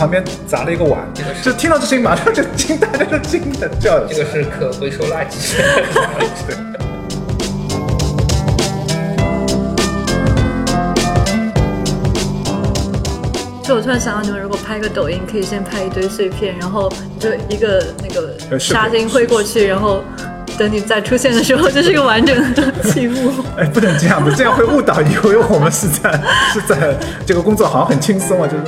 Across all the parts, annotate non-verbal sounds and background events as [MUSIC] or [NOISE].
旁边砸了一个碗，就听到这声音马上就惊，大家就惊的叫了。这个是可回收垃圾。[LAUGHS] 就我突然想到，你们如果拍个抖音，可以先拍一堆碎片，然后就一个那个呃是纱巾挥过去，然后等你再出现的时候，就是一个完整的器物。[LAUGHS] 哎，不能这样子，这样会误导以 [LAUGHS] 为我们是在是在这个工作好像很轻松啊，就是。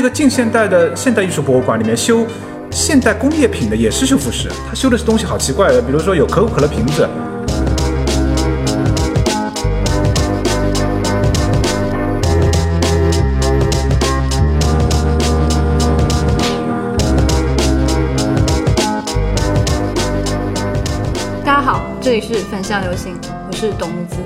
那个近现代的现代艺术博物馆里面修现代工业品的也是修复师，他修的是东西好奇怪的，比如说有可口可乐瓶子，大家好，这里是反向流行，我是董木子。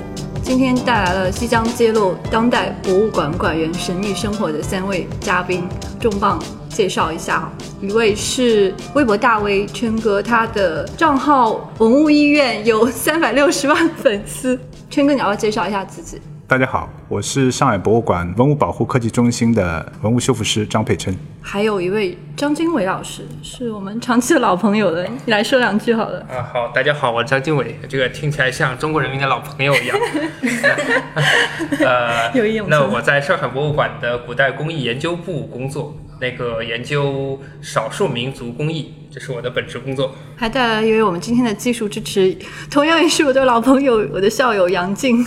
今天带来了即将揭露当代博物馆馆员神秘生活的三位嘉宾，重磅介绍一下。一位是微博大 V 圈哥，他的账号文物医院有三百六十万粉丝。圈哥，你要不要介绍一下自己？大家好，我是上海博物馆文物保护科技中心的文物修复师张佩琛。还有一位张经纬老师，是我们长期的老朋友了，你来说两句好了。啊，好，大家好，我是张经纬，这个听起来像中国人民的老朋友一样。[LAUGHS] 呃，有一种那我在上海博物馆的古代工艺研究部工作，那个研究少数民族工艺，这是我的本职工作。还带来一位我们今天的技术支持，同样也是我的老朋友，我的校友杨静。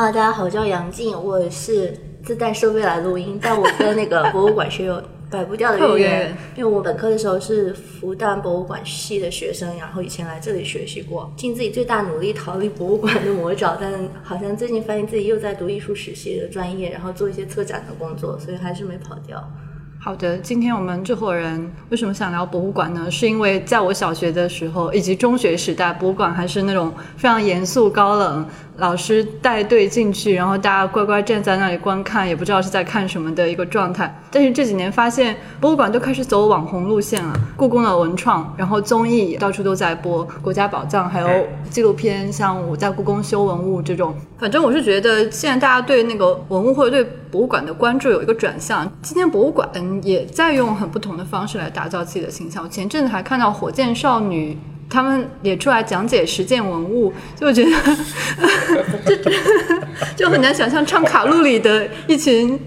啊，大家好，我叫杨静，我是自带设备来录音，但我跟那个博物馆学有摆不掉的渊源，因为我本科的时候是复旦博物馆系的学生，然后以前来这里学习过，尽自己最大努力逃离博物馆的魔爪，但好像最近发现自己又在读艺术史系的专业，然后做一些策展的工作，所以还是没跑掉。好的，今天我们这伙人为什么想聊博物馆呢？是因为在我小学的时候以及中学时代，博物馆还是那种非常严肃高冷，老师带队进去，然后大家乖乖站在那里观看，也不知道是在看什么的一个状态。但是这几年发现，博物馆都开始走网红路线了，故宫的文创，然后综艺到处都在播，国家宝藏，还有纪录片，像我在故宫修文物这种。反正我是觉得，现在大家对那个文物或者对博物馆的关注有一个转向。今天博物馆也在用很不同的方式来打造自己的形象。我前阵子还看到火箭少女。他们也出来讲解实践文物，就觉得 [LAUGHS] 这 [LAUGHS] 就很难想象唱卡路里的一群，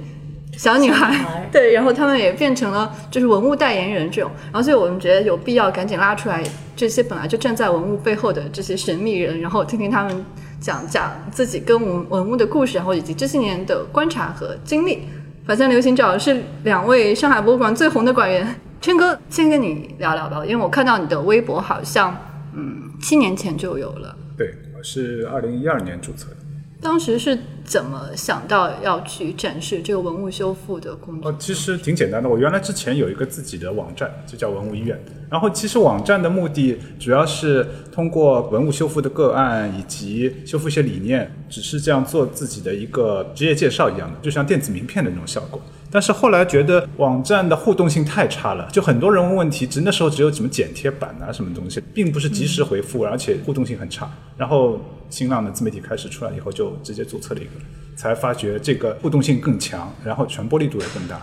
小女孩对，然后他们也变成了就是文物代言人这种，然后所以我们觉得有必要赶紧拉出来这些本来就站在文物背后的这些神秘人，然后听听他们讲讲自己跟文文物的故事，然后以及这些年的观察和经历。反向流行找的是两位上海博物馆最红的馆员，琛哥先跟你聊聊吧，因为我看到你的微博好像嗯七年前就有了，对，我是二零一二年注册的。当时是怎么想到要去展示这个文物修复的工作？哦，其实挺简单的。我原来之前有一个自己的网站，就叫文物医院。然后其实网站的目的主要是通过文物修复的个案以及修复一些理念，只是这样做自己的一个职业介绍一样的，就像电子名片的那种效果。但是后来觉得网站的互动性太差了，就很多人问问题，只那时候只有什么剪贴板啊什么东西，并不是及时回复，而且互动性很差。然后新浪的自媒体开始出来以后，就直接注册了一个，才发觉这个互动性更强，然后传播力度也更大。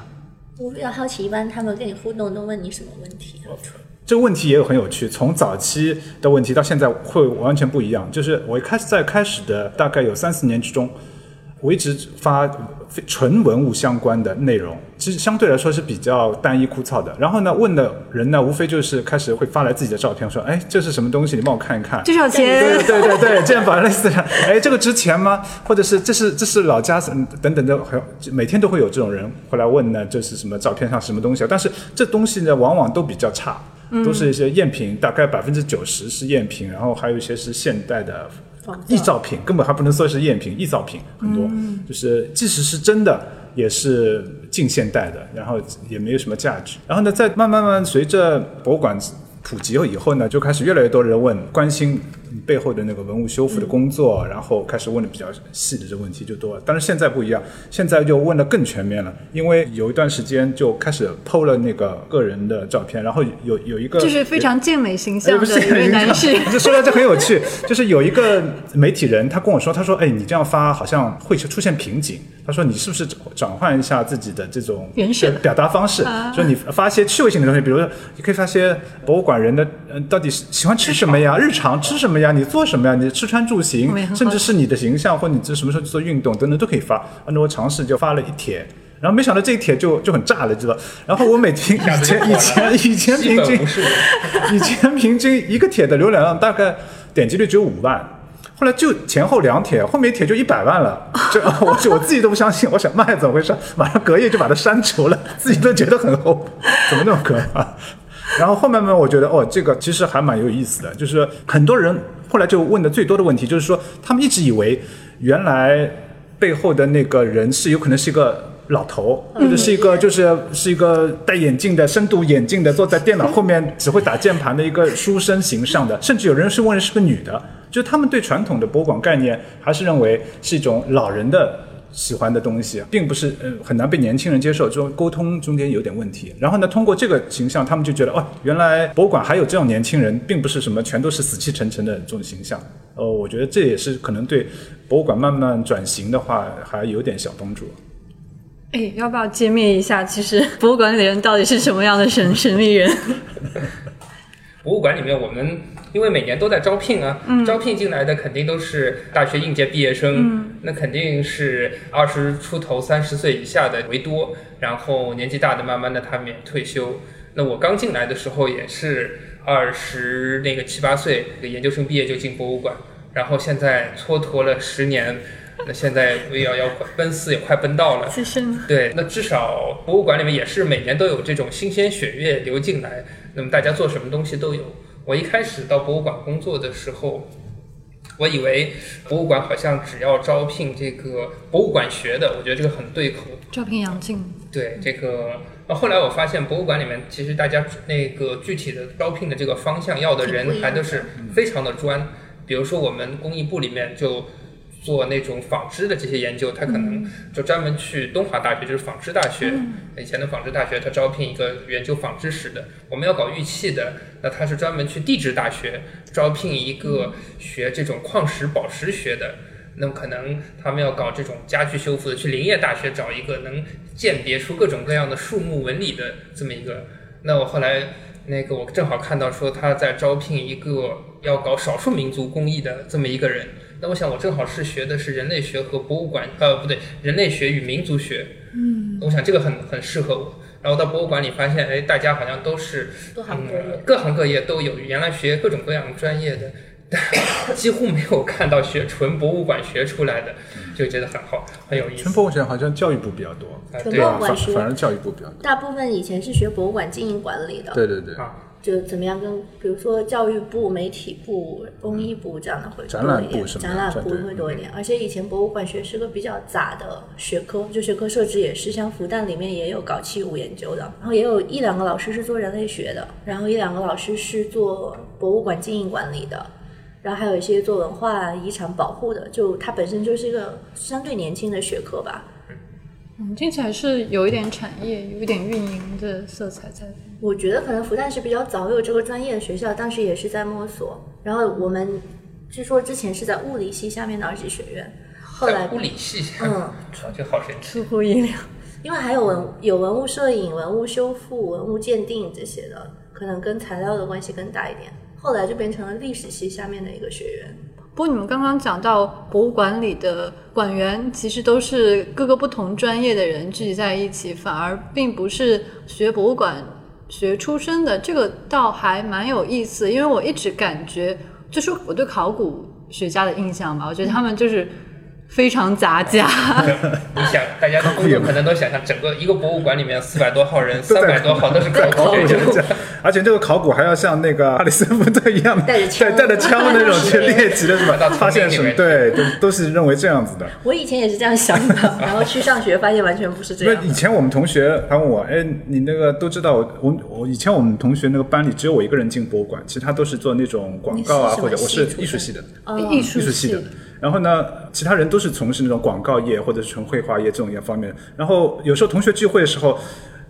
我比较好奇，一般他们跟你互动都问你什么问题啊？这个问题也有很有趣，从早期的问题到现在会完全不一样。就是我一开始在开始的大概有三四年之中，我一直发非纯文物相关的内容，其实相对来说是比较单一枯燥的。然后呢，问的人呢，无非就是开始会发来自己的照片，说：“哎，这是什么东西？你帮我看一看。”多少钱？对对对，这样把类似的，哎，这个值钱吗？或者是这是这是老家嗯等等的，每天都会有这种人回来问呢，这是什么照片上什么东西啊？但是这东西呢，往往都比较差，都是一些赝品，大概百分之九十是赝品，然后还有一些是现代的臆造品，根本还不能算是赝品，臆造品很多，就是即使是真的。也是近现代的，然后也没有什么价值。然后呢，在慢慢慢慢随着博物馆普及以后呢，就开始越来越多人问关心你背后的那个文物修复的工作，然后开始问的比较细的这个问题就多了。但是现在不一样，现在就问的更全面了，因为有一段时间就开始 PO 了那个个人的照片，然后有有一个就是非常健美形象的一位 [LAUGHS] 男士。这说来这很有趣，就是有一个媒体人他跟我说，他说：“哎，你这样发好像会出现瓶颈。”他说：“你是不是转换一下自己的这种表达方式？啊说你发一些趣味性的东西，比如说你可以发些博物馆人的，嗯、到底喜欢吃什么呀？日常吃什么呀？你做什么呀？你吃穿住行甚至是你的形象或你这什么时候去做运动等等都可以发。那我尝试就发了一帖。”然后没想到这一帖就就很炸了，知道？然后我每天 [LAUGHS] 以前以前以前平均。以前平均一个帖的浏览量大概点击率只有五万，后来就前后两帖，后面一帖就一百万了，这 [LAUGHS] 我我自己都不相信，我想妈呀怎么回事？马上隔夜就把它删除了，自己都觉得很后悔，怎么那么可怕？然后后面呢，我觉得哦，这个其实还蛮有意思的，就是很多人后来就问的最多的问题就是说，他们一直以为原来背后的那个人是有可能是一个。老头，或者是一个就是是一个戴眼镜的深度眼镜的，坐在电脑后面只会打键盘的一个书生形象的，甚至有人是问是个女的，就是他们对传统的博物馆概念还是认为是一种老人的喜欢的东西，并不是呃很难被年轻人接受，这种沟通中间有点问题。然后呢，通过这个形象，他们就觉得哦，原来博物馆还有这种年轻人，并不是什么全都是死气沉沉的这种形象。呃，我觉得这也是可能对博物馆慢慢转型的话，还有点小帮助。哎，要不要揭秘一下，其实博物馆里的人到底是什么样的神神秘人？[LAUGHS] 博物馆里面，我们因为每年都在招聘啊，招聘进来的肯定都是大学应届毕业生，那肯定是二十出头、三十岁以下的为多，然后年纪大的慢慢的他们也退休。那我刚进来的时候也是二十那个七八岁，这个研究生毕业就进博物馆，然后现在蹉跎了十年，那现在要要快奔四也快奔到了，资深对，那至少博物馆里面也是每年都有这种新鲜血液流进来，那么大家做什么东西都有。我一开始到博物馆工作的时候，我以为博物馆好像只要招聘这个博物馆学的，我觉得这个很对口。招聘杨静，对这个，呃后来我发现博物馆里面其实大家那个具体的招聘的这个方向要的人还都是非常的专。比如说我们工艺部里面就做那种纺织的这些研究，他可能就专门去东华大学，就是纺织大学，以前的纺织大学，他招聘一个研究纺织史的。我们要搞玉器的，那他是专门去地质大学招聘一个学这种矿石宝石学的。那么可能他们要搞这种家具修复的，去林业大学找一个能鉴别出各种各样的树木纹理的这么一个。那我后来那个我正好看到说他在招聘一个要搞少数民族工艺的这么一个人。那我想我正好是学的是人类学和博物馆，呃不对，人类学与民族学。嗯，我想这个很很适合我。然后到博物馆里发现，哎，大家好像都是各业嗯，各行各业都有，原来学各种各样专业的，[LAUGHS] 几乎没有看到学纯博物馆学出来的，就觉得很好，很有意思。纯博物馆好像教育部比较多，对反博物馆反而教育部比较多。大部分以前是学博物馆经营管理的，对对对，啊，就怎么样跟比如说教育部、媒体部、工艺部这样的会展览多一点部什么展览部会多一点。而且以前博物馆学是个比较杂的学科，就学科设置也是，像复旦里面也有搞器物研究的，然后也有一两个老师是做人类学的，然后一两个老师是做博物馆经营管理的。然后还有一些做文化遗产保护的，就它本身就是一个相对年轻的学科吧。嗯，听起来是有一点产业，有一点运营的色彩在。我觉得可能复旦是比较早有这个专业的学校，当时也是在摸索。然后我们据说之前是在物理系下面的二级学院，后来物理系，嗯，[LAUGHS] 啊，这好神奇。出乎意料。因为还有文有文物摄影、文物修复、文物鉴定这些的，可能跟材料的关系更大一点。后来就变成了历史系下面的一个学院。不过你们刚刚讲到博物馆里的馆员，其实都是各个不同专业的人聚集在一起，反而并不是学博物馆学出身的，这个倒还蛮有意思。因为我一直感觉，就是我对考古学家的印象吧，我觉得他们就是非常杂家。你想，大家的工作可能都想象，整个一个博物馆里面四百多号人，三百多号都是考考古古学家。而且这个考古还要像那个哈里森福特一样带着枪带带着枪的那种去猎奇的是吧发现什么？里面对，都都是认为这样子的。我以前也是这样想的，然后去上学发现完全不是这样。以前我们同学还问我，哎，你那个都知道我我我以前我们同学那个班里只有我一个人进博物馆，其他都是做那种广告啊，或者我是艺术系的，哦艺术艺术系的。然后呢，其他人都是从事那种广告业或者是纯绘画业这种一方面。然后有时候同学聚会的时候，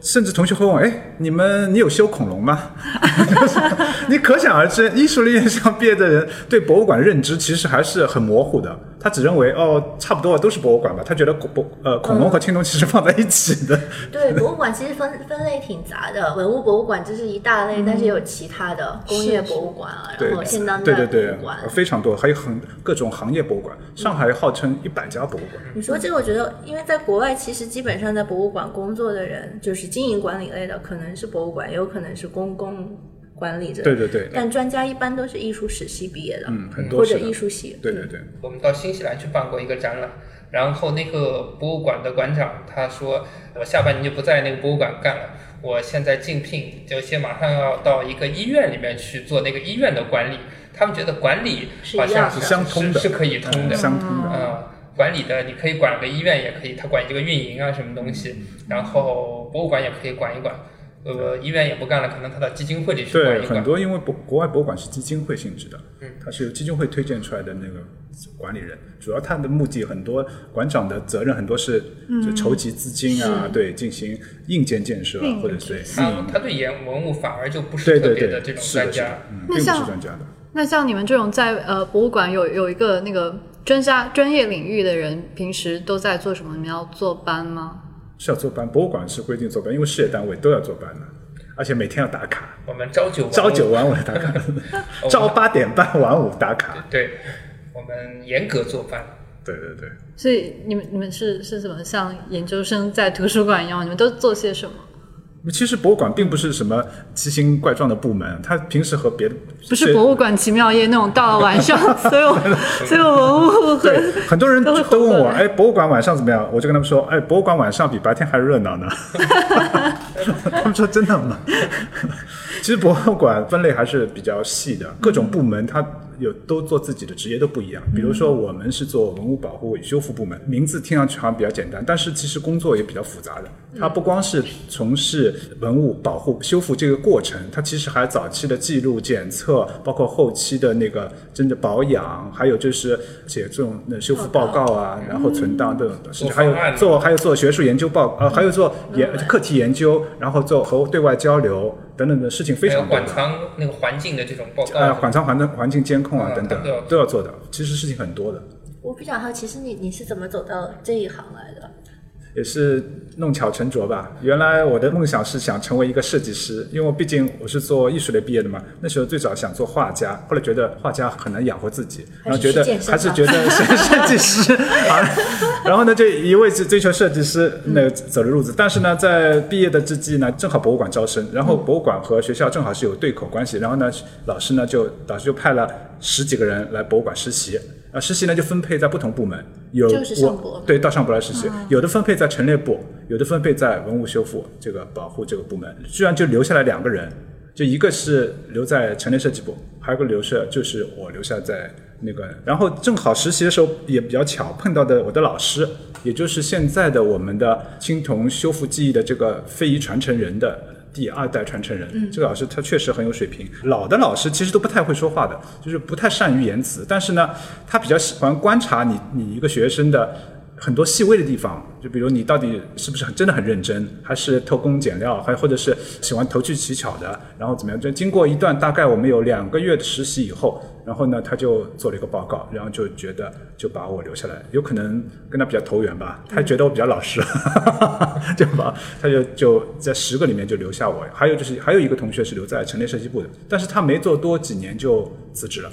甚至同学会问：“哎，你们你有修恐龙吗？” [LAUGHS] [LAUGHS] 你可想而知，艺术类院校毕业的人对博物馆认知其实还是很模糊的。他只认为哦，差不多都是博物馆吧。他觉得恐博呃恐龙和青铜其实放在一起的。对，博物馆其实分分类挺杂的，文物博物馆这是一大类，但是也有其他的工业博物馆啊，对然后现当代对对博物馆。，非常多，还有很各种行业博物馆。上海号称一百家博物馆。你说这个，我觉得，因为在国外，其实基本上在博物馆工作的人，就是经营管理类的，可能是博物馆，也有可能是公共管理者。对对对，但专家一般都是艺术史系毕业的，嗯，很多或者是艺术系。对对对，我们到新西兰去办过一个展览，然后那个博物馆的馆长他说，我下半年就不在那个博物馆干了，我现在竞聘，就先马上要到一个医院里面去做那个医院的管理。他们觉得管理好像是相通的是是可以通的，嗯相通的。嗯，管理的你可以管个医院，也可以他管这个运营啊什么东西，然后博物馆也可以管一管。呃，医院也不干了，可能他到基金会里去管对，一管。很多因为博国外博物馆是基金会性质的，嗯，它是由基金会推荐出来的那个管理人，主要他的目的很多，馆长的责任很多是就筹集资金啊，对，进行硬件建设或者是他运营，他对研文物反而就不是对对对特别的这，种，专家嗯，并不是专家的。那像你们这种在呃博物馆有有一个那个专家专业领域的人，平时都在做什么？你们要坐班吗？是要坐班，博物馆是规定坐班，因为事业单位都要坐班的，而且每天要打卡，我们朝九晚五朝九晚五的打卡，[LAUGHS] 朝八点半晚五打卡。对，我们严格坐班。对对对，所以你们你们是是怎么像研究生在图书馆一样？你们都做些什么？其实博物馆并不是什么奇形怪状的部门，它平时和别的不是博物馆奇妙夜那种，到了晚上 [LAUGHS] 所有 [LAUGHS] 所有文物和对，很多人都问我，哎，博物馆晚上怎么样？我就跟他们说，哎，博物馆晚上比白天还热闹呢。[LAUGHS] 他们说真的吗？其实博物馆分类还是比较细的，各种部门它有都做自己的职业都不一样。比如说我们是做文物保护与修复部门，名字听上去好像比较简单，但是其实工作也比较复杂的。它不光是从事文物保护、修复这个过程，它其实还早期的记录、检测，包括后期的那个真的保养，还有就是写这种呃修复报告啊，然后存档等等，甚至还有做还有做学术研究报呃，还有做研课题研究，然后做和对外交流等等的事情非常多的。馆藏那个环境的这种报告。呃，馆藏环的环境监控啊嗯等等都要都要做的，其实事情很多的，我比较好奇，是你你是怎么走到这一行来的？也是弄巧成拙吧。原来我的梦想是想成为一个设计师，因为我毕竟我是做艺术类毕业的嘛。那时候最早想做画家，后来觉得画家很难养活自己，然后觉得还是觉得是 [LAUGHS] 设计师好，然后呢就一味是追求设计师那个走的路子。但是呢，在毕业的之际呢，正好博物馆招生，然后博物馆和学校正好是有对口关系，然后呢，老师呢就导师就派了十几个人来博物馆实习。啊，实习呢就分配在不同部门，有我博对，到上博来实习，有的分配在陈列部，有的分配在文物修复这个保护这个部门，居然就留下来两个人，就一个是留在陈列设计部，还有个留设就是我留下在那个，然后正好实习的时候也比较巧，碰到的我的老师，也就是现在的我们的青铜修复技艺的这个非遗传承人的。第二代传承人，这个老师他确实很有水平。老的老师其实都不太会说话的，就是不太善于言辞，但是呢，他比较喜欢观察你你一个学生的很多细微的地方，就比如你到底是不是很真的很认真，还是偷工减料，还或者是喜欢投机取巧的，然后怎么样？就经过一段大概我们有两个月的实习以后，然后呢，他就做了一个报告，然后就觉得就把我留下来，有可能跟他比较投缘吧，他觉得我比较老实，就把他就就在十个里面就留下我。还有就是还有一个同学是留在陈列设计部的，但是他没做多几年就辞职了，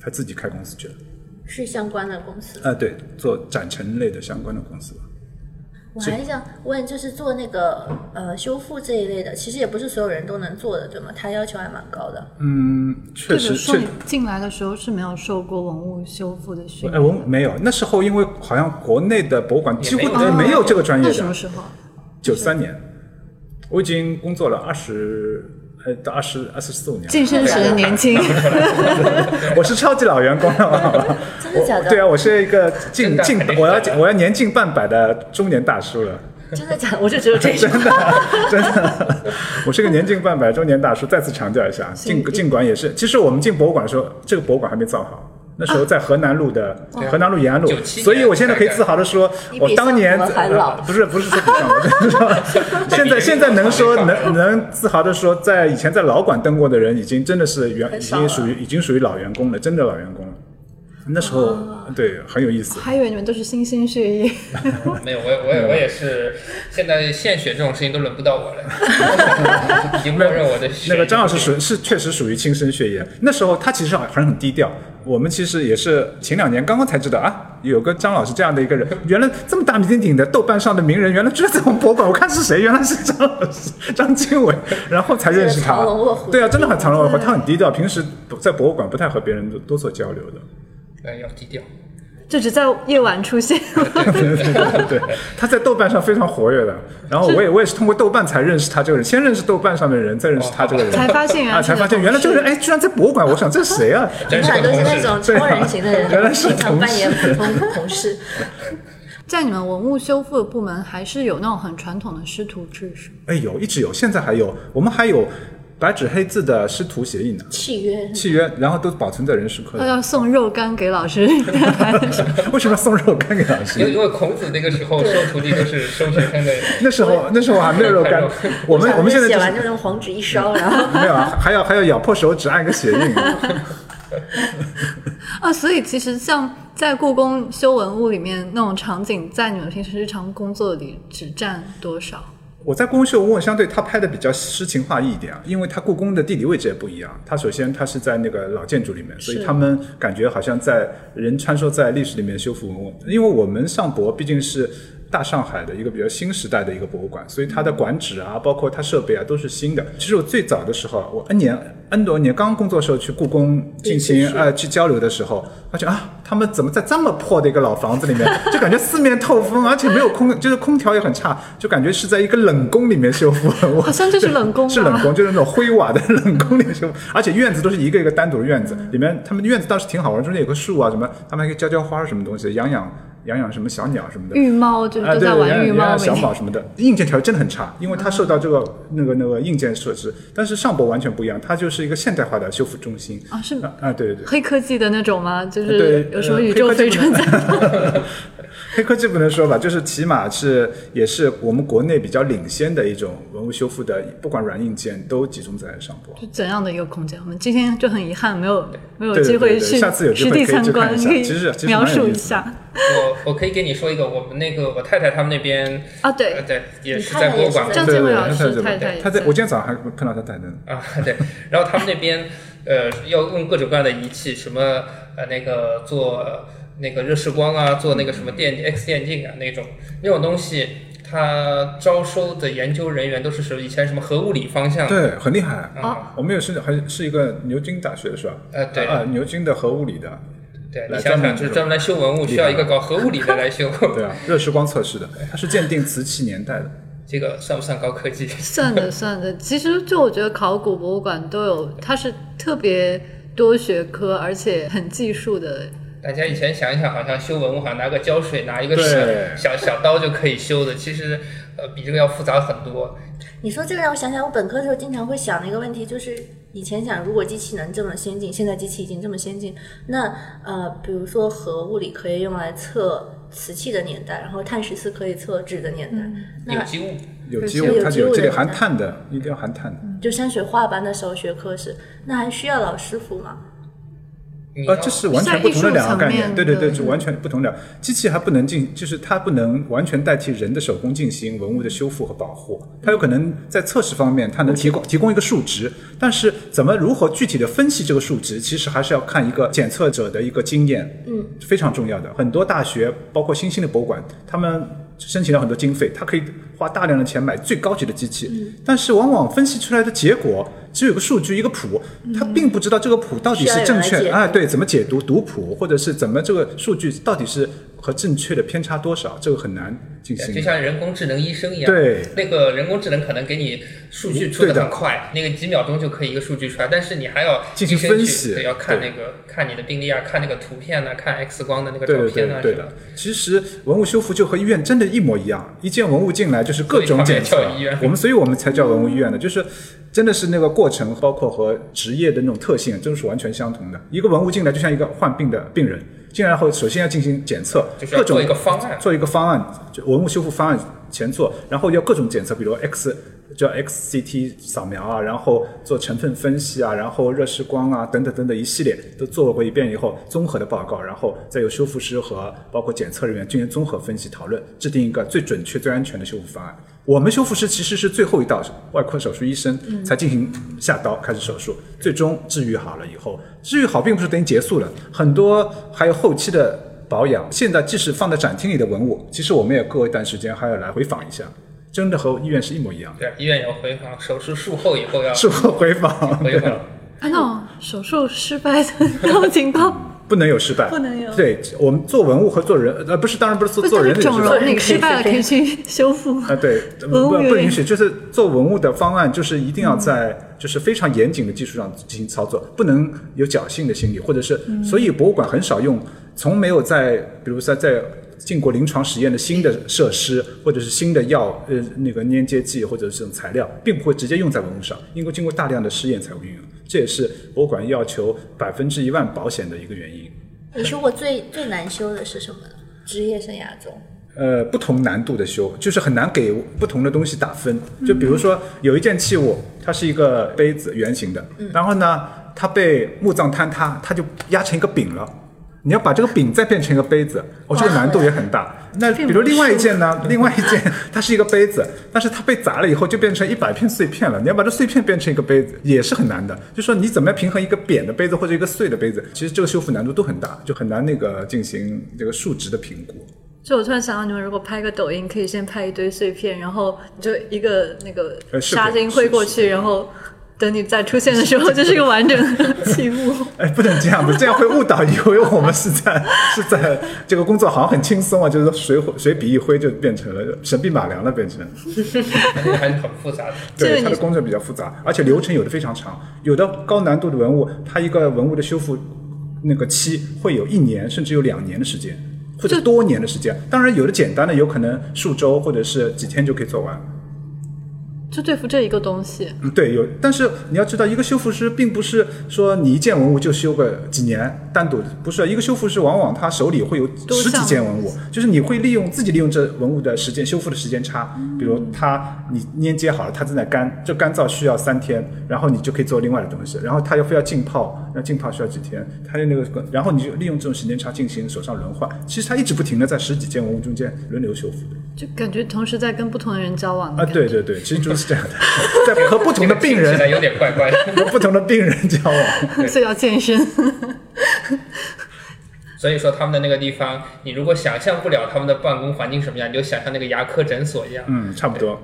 他自己开公司去了。是相关的公司。啊，对，做展陈类的相关的公司吧。我还想问，就是做那个呃修复这一类的，其实也不是所有人都能做的，对吗？它要求还蛮高的。嗯，确实确这个说你进来的时候是没有受过文物修复的训练哎，练。我没有，那时候因为好像国内的博物馆几乎也没没有这个专业那什么的。时候？九三年，我已经工作了二十，呃，到二十二十四五年了。晋升时年轻，[LAUGHS] 我是超级老员工了，好吧？真的假的？对啊，我是一个近近我要我要年近半百的中年大叔了，真的假的？我就只有这一真的。真的，我是个年近半百中年大叔。再次强调一下，尽尽管也是，其实我们进博物馆的时候，这个博物馆还没造好。那时候在河南路的河南路延安路。所以我现在可以自豪的说我当年不是不是说比上，我 [LAUGHS] 现在 [LAUGHS] 现在能说能能自豪的说，在以前在老馆登过的人，已经真的是员已经属于已经属于老员工了，真的老员工了。那时候对很有意思。还以为你们都是新鲜血液。[LAUGHS] 没有，我也我也我也是，现在献血这种事情都轮不到我了，[LAUGHS] 已经默认我的血那个张老师属是确实属于亲生血液。那时候他其实还很低调，我们其实也是前两年刚刚才知道啊，有个张老师这样的一个人，原来这么大名鼎鼎的豆瓣上的名人，原来居然在我们博物馆，我看是谁，原来是张老师张经纬，然后才认识他卧虎。对啊，真的很藏龙卧虎，他很低调，平时不在博物馆不太和别人多多做交流的。呃要低调。就只在夜晚出现。对对对对，[LAUGHS] 他在豆瓣上非常活跃的。然后我也我也是通过豆瓣才认识他这个人，先认识豆瓣上面的人，再认识他这个人，才发现原来啊，才发现原来这个人哎，居然在博物馆。我想这是谁啊？真你们俩都是那种超人型的人，[LAUGHS] 原来是经常同扮演普通同事。[LAUGHS] 在你们文物修复的部门，还是有那种很传统的师徒制，是吗？哎，有，一直有，现在还有，我们还有白纸黑字的师徒协议呢，契约契约，然后都保存在人事科要。送肉干给老师，[LAUGHS] 为什么要送肉干给老师？因为孔子那个时候收徒弟都是收学生的，[LAUGHS] 那时候 [LAUGHS] 那时候还没有肉干，我们我们现在写完就用黄纸一烧，然后没有啊，还要还要咬破手指按个血印。啊，所以其实像在故宫修文物里面那种场景，在你们平时日常工作里只占多少？我在故宫秀文物相对他拍的比较诗情画意一点啊，因为他故宫的地理位置也不一样。他首先他是在那个老建筑里面，所以他们感觉好像在人穿梭在历史里面修复文物。因为我们上博毕竟是大上海的一个比较新时代的一个博物馆，所以它的馆址啊，包括它设备啊都是新的。其实我最早的时候，我 N 年 N 多年刚工作的时候去故宫进行呃去交流的时候，发现啊，他们怎么在这么破的一个老房子里面，[LAUGHS] 就感觉四面透风，而且没有空，就是空调也很差，就感觉是在一个冷宫里面修复文物。[LAUGHS] 好像就是冷宫啊是冷宫，就是那种灰瓦的冷宫里面修复，[LAUGHS] 而且院子都是一个一个单独的院子，里面他们院子倒是挺好玩，中间有个树啊什么，他们还可以浇浇花什么东西，养养养养什么小鸟什么的。育猫就是都在玩养养玉猫，小猫什么的，硬件条件真的很差，因为它受到这个那个那个硬件设置，但是上博完全不一样，它就是一个现代化的修复中心啊是啊啊，对对对。黑科技的那种吗？就是，有什么呃宇宙飞船在？[LAUGHS] 黑科技不能说吧，[LAUGHS] 就是起码是也是我们国内比较领先的一种文物修复的，不管软硬件都集中在上博。是怎样的一个空间？我们今天就很遗憾没有没有对对机会去对对下次有机实会可以地参观，可以其实其实描述一下我我可以给你说一个，我们那个我太太他们那边，啊？呃对，对，也是在博物馆对对对，建伟老师他在太太他在在我今天早上还碰到他太太呢。啊，[LAUGHS] 对，然后他们那边呃要用各种各样的仪器，什么呃那个做那个热释光啊，做那个什么电 X 电镜啊那种那种东西，他招收的研究人员都是什么以前什么核物理方向，对，很厉害。啊，我们也是还是一个牛津大学的是吧？呃对啊，牛津的核物理的，对来你想想，就是专门来修文物，需要一个搞核物理的来修，[LAUGHS] 对啊，热释光测试的，它是鉴定瓷器年代的。这个算不算高科技？[LAUGHS] [LAUGHS] 算的算的。其实就我觉得考古博物馆都有，它是特别多学科，而且很技术的。大家以前想一想，好像修文物好像拿个胶水，拿一个小小小刀就可以修的，其实呃比这个要复杂很多。你说这个让我想想，我本科的时候经常会想的一个问题，就是以前想，如果机器能这么先进，现在机器已经这么先进，那呃，比如说核物理可以用来测瓷器的年代，然后碳十四可以测纸的年代，那有机物，有机物，它机物有这里含碳的，一定要含碳的。就山水画班的时候学科是，那还需要老师傅吗？呃，这是完全不同的两个概念，对对对，的是完全不同的。机器还不能进，就是它不能完全代替人的手工进行文物的修复和保护。它有可能在测试方面，它能提供提供一个数值，但是怎么如何具体的分析这个数值，其实还是要看一个检测者的一个经验，嗯，非常重要的。很多大学，包括新兴的博物馆，他们申请了很多经费，他可以花大量的钱买最高级的机器，但是往往分析出来的结果只有个数据一个谱，他并不知道这个谱到底是正确，需要有人来解。读哎，对，怎么解读读谱，或者是怎么这个数据到底是和正确的偏差多少，这个很难进行就。像人工智能医生一样，对，那个人工智能可能给你数据出的很快，那个几秒钟就可以一个数据出来，但是你还要进行分析对，要看那个看你的病例啊，看那个图片啊，看 X 光的那个照片啊，对对的其实文物修复就和医院真的一模一样，一件文物进来就是各种检测我们所以我们才叫文物医院的，就是真的是那个过程，包括和职业的那种特性，都是完全相同的。一个文物进来就像一个患病的病人，进来后首先要进行检测，各种就是要做一个方案。做一个方案，就文物修复方案前做，然后要各种检测，比如 X 叫 XCT 扫描啊，然后做成分分析啊，然后热释光啊等等等等一系列都做过一遍以后，综合的报告，然后再由修复师和包括检测人员进行综合分析讨论，制定一个最准确、最安全的修复方案。我们修复师其实是最后一道外科手术医生才进行下刀开始手术，最终治愈好了以后，治愈好并不是等于结束了，很多还有后期的保养。现在即使放在展厅里的文物，其实我们也过一段时间还要来回访一下，真的和医院是一模一样的。对，医院有回访，手术术后以后要术后回访，对回访。啊，那手术失败的那种情况，不能有失败，不能有。对我们做文物和做人，呃，不是，当然不是做做人的整失败。容，你失败了可以去修复。[LAUGHS] 啊，对，不文物不允许，就是做文物的方案，就是一定要在就是非常严谨的基础上进行操作，不能有侥幸的心理，或者是，所以博物馆很少用，从没有在，比如说在进过临床实验的新的设施，或者是新的药，呃，那个粘接剂或者是这种材料，并不会直接用在文物上，因为经过大量的试验才会运用，这也是博物馆要求百分之一万保险的一个原因。你说过最最难修的是什么呢？职业生涯中，呃不同难度的修，就是很难给不同的东西打分。就比如说有一件器物，它是一个杯子，圆形的，然后呢，它被墓葬坍塌，它就压成一个饼了。你要把这个饼再变成一个杯子，哦，这个难度也很大。那比如另外一件呢？另外一件它是一个杯子，但是它被砸了以后就变成一百片碎片了。你要把这碎片变成一个杯子，也是很难的。就说你怎么样平衡一个扁的杯子或者一个碎的杯子，其实这个修复难度都很大，就很难那个进行这个数值的评估。就我突然想到，你们如果拍个抖音，可以先拍一堆碎片，然后你就一个那个呃是纱巾挥过去，然后等你再出现的时候，就是一个完整的器物。[LAUGHS] 哎，不能这样子，这样会误导以为我们是在是在这个工作好像很轻松啊，就是说水水笔一挥就变成了神笔马良了，变成。那个还是很复杂的。对，它的工作比较复杂，而且流程有的非常长，有的高难度的文物，它一个文物的修复那个期会有一年甚至有两年的时间，或者多年的时间。当然，有的简单的有可能数周或者是几天就可以做完。就对付这一个东西，嗯，对，有，但是你要知道，一个修复师并不是说你一件文物就修个几年，单独的不是一个修复师，往往他手里会有十几件文物，就是你会利用自己利用这文物的时间修复的时间差，比如他你粘接好了，它正在干，这干燥需要三天，然后你就可以做另外的东西，然后他又非要浸泡，那浸泡需要几天，他的那个，然后你就利用这种时间差进行手上轮换，其实他一直不停的在十几件文物中间轮流修复的。就感觉同时在跟不同的人交往的啊，对对对，其实就是这样的，在和不同的病人这个听起来有点怪怪的。[LAUGHS] 和不同的病人交往。[LAUGHS] 所以要健身。[LAUGHS] 所以说他们的那个地方，你如果想象不了他们的办公环境什么样，你就想象那个牙科诊所一样。嗯，差不多。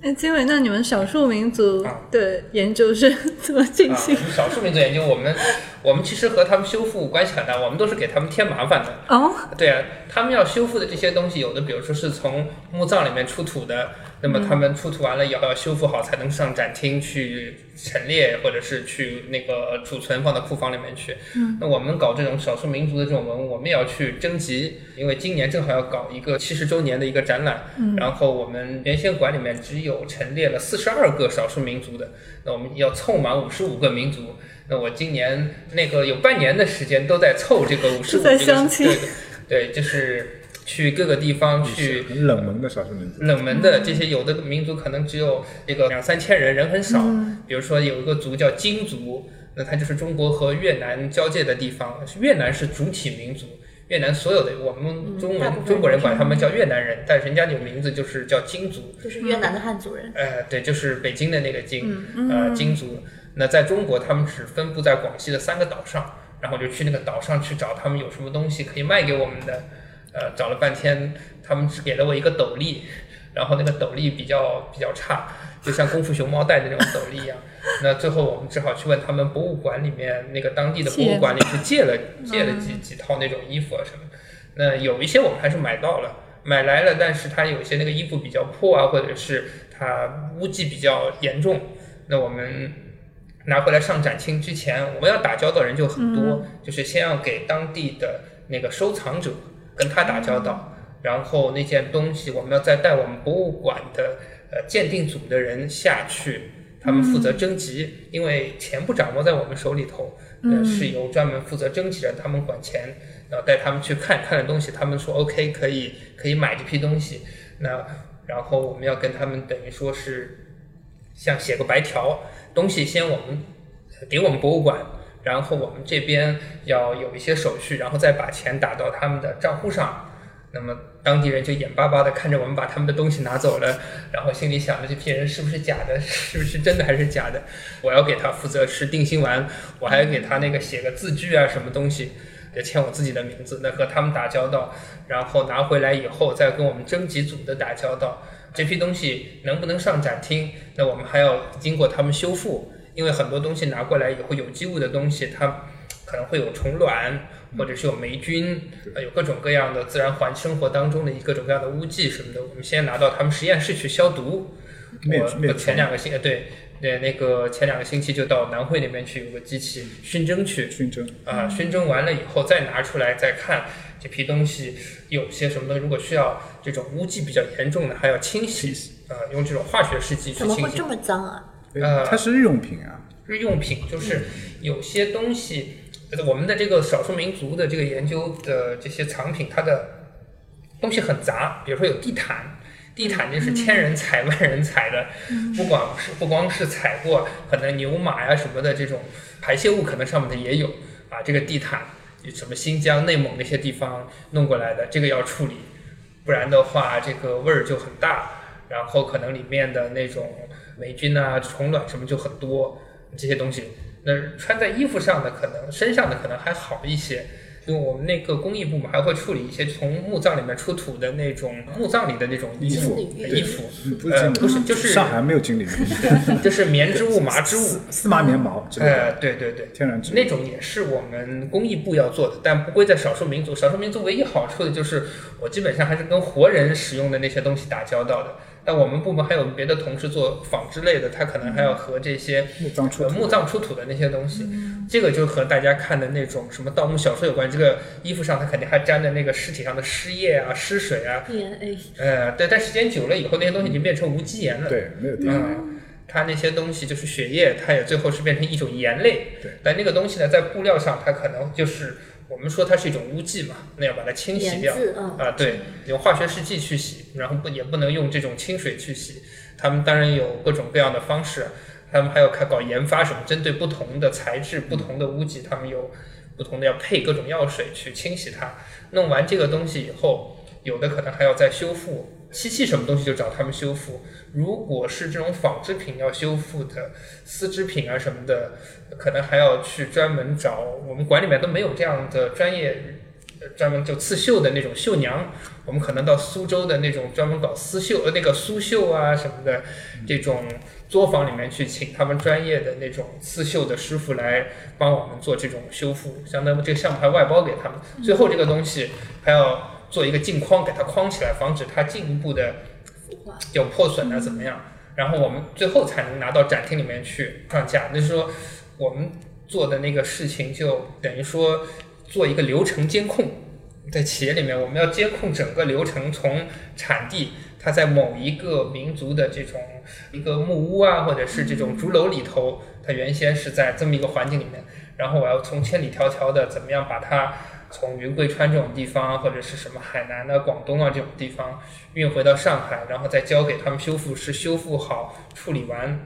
哎，金伟，那你们少数民族啊的研究是怎么进啊，行？少数民族研究，我们我们其实和他们修复关系很大，我们都是给他们添麻烦的。哦，对啊，他们要修复的这些东西，有的比如说是从墓葬里面出土的，那么他们出土完了以后要修复好，才能上展厅去陈列，或者是去那个储存放到库房里面去。嗯，那我们搞这种少数民族的这种文物，我们也要去征集，因为今年正好要搞一个七十周年的一个展览，嗯、然后我们原先馆里面只有陈列了四十二个少数民族的，那我们要凑满五十五个民族。那我今年那个有半年的时间都在凑这个五十五个相亲对对，就是去各个地方去很冷门的少数民族。冷门的这些有的民族可能只有这个两三千人，人很少。比如说有一个族叫金族，那它就是中国和越南交界的地方，越南是主体民族。越南所有的我们中文、中国人管他们叫越南人，但人家有名字就是叫金族。就是越南的汉族人。呃，对，就是北京的那个金，呃，金族。那在中国，他们只分布在广西的三个岛上，然后就去那个岛上去找他们有什么东西可以卖给我们的。呃，找了半天，他们只给了我一个斗笠，然后那个斗笠比较比较差，就像功夫熊猫戴的那种斗笠一样。[LAUGHS] 那最后我们只好去问他们博物馆里面那个当地的博物馆里去借了借了几几套那种衣服啊什么。那有一些我们还是买到了，买来了，但是它有些那个衣服比较破啊，或者是它污迹比较严重，那我们拿回来上展厅之前，我们要打交道人就很多，就是先要给当地的那个收藏者跟他打交道，然后那件东西我们要再带我们博物馆的呃鉴定组的人下去，他们负责征集，因为钱不掌握在我们手里头，呃是由专门负责征集人他们管钱，然后带他们去看看的东西，他们说 OK 可以可以买这批东西，那然后我们要跟他们等于说是像写个白条，东西先我们呃给我们博物馆，然后我们这边要有一些手续，然后再把钱打到他们的账户上。那么当地人就眼巴巴地看着我们把他们的东西拿走了，然后心里想着这批人是不是假的，是不是真的还是假的？我要给他负责吃定心丸，我还给他那个写个字据啊，什么东西，要签我自己的名字，那和他们打交道，然后拿回来以后再跟我们征集组的打交道。这批东西能不能上展厅？那我们还要经过他们修复，因为很多东西拿过来以后，有机物的东西它可能会有虫卵，或者是有霉菌，呃，有各种各样的自然环生活当中的各种各样的污迹什么的，我们先拿到他们实验室去消毒。灭我我前两个星呃对对那个前两个星期就到南汇那边去有个机器熏蒸去，熏蒸，啊，熏蒸完了以后再拿出来再看这批东西有些什么东西，如果需要这种污迹比较严重的，还要清洗，啊，用这种化学试剂去清洗怎么会这。么脏啊？呃它是日用品啊，日用品就是有些东西，呃我们的这个少数民族的这个研究的这些藏品，它的东西很杂，比如说有地毯，地毯就是千人踩万人踩的，[LAUGHS] 不光是不光是踩过，可能牛马呀什么的这种排泄物，可能上面的也有啊。这个地毯，什么新疆、内蒙那些地方弄过来的，这个要处理，不然的话这个味儿就很大。然后可能里面的那种霉菌啊、虫卵什么就很多，这些东西。那穿在衣服上的可能身上的可能还好一些，因为我们那个工艺部门还会处理一些从墓葬里面出土的那种墓葬里的那种衣服。衣服。衣服，嗯不是呃不是就是上海没有精灵，就是棉织物、麻织物，[LAUGHS] 丝丝麻棉毛呃，对对对，天然植物。那种也是我们工艺部要做的，但不归在少数民族。少数民族唯一好处的就是我基本上还是跟活人使用的那些东西打交道的。但我们部门还有别的同事做纺织类的，他可能还要和这些墓葬出土呃墓葬出土的那些东西，这个就和大家看的那种什么盗墓小说有关。这个衣服上它肯定还沾着那个尸体上的尸液啊、尸水啊，DNA 呃，对，但时间久了以后，那些东西已经变成无机盐了。对，没有 DNA，嗯，它那些东西就是血液，它也最后是变成一种盐类。对，但那个东西呢，在布料上，它可能就是我们说它是一种污迹嘛，那要把它清洗掉。啊，对，用化学试剂去洗，然后不也不能用这种清水去洗。他们当然有各种各样的方式，他们还要开搞研发什么，针对不同的材质、不同的污迹，他们有不同的要配各种药水去清洗它。弄完这个东西以后，有的可能还要再修复。漆器什么东西就找他们修复。如果是这种纺织品要修复的丝织品啊什么的，可能还要去专门找我们馆里面都没有这样的专业。呃专门就刺绣的那种绣娘，我们可能到苏州的那种专门搞丝绣呃那个苏绣啊什么的这种作坊里面去请他们专业的那种刺绣的师傅来帮我们做这种修复，相当于这个项目还外包给他们。最后这个东西还要做一个镜框，给它框起来，防止它进一步的。有破损啊怎么样，然后我们最后才能拿到展厅里面去上架。就是说，我们做的那个事情就等于说做一个流程监控，在企业里面我们要监控整个流程，从产地它在某一个民族的这种一个木屋啊，或者是这种竹楼里头，它原先是在这么一个环境里面，然后我要从千里迢迢的怎么样把它。从云贵川这种地方，或者是什么海南啊、广东啊这种地方运回到上海，然后再交给他们修复师修复好、处理完，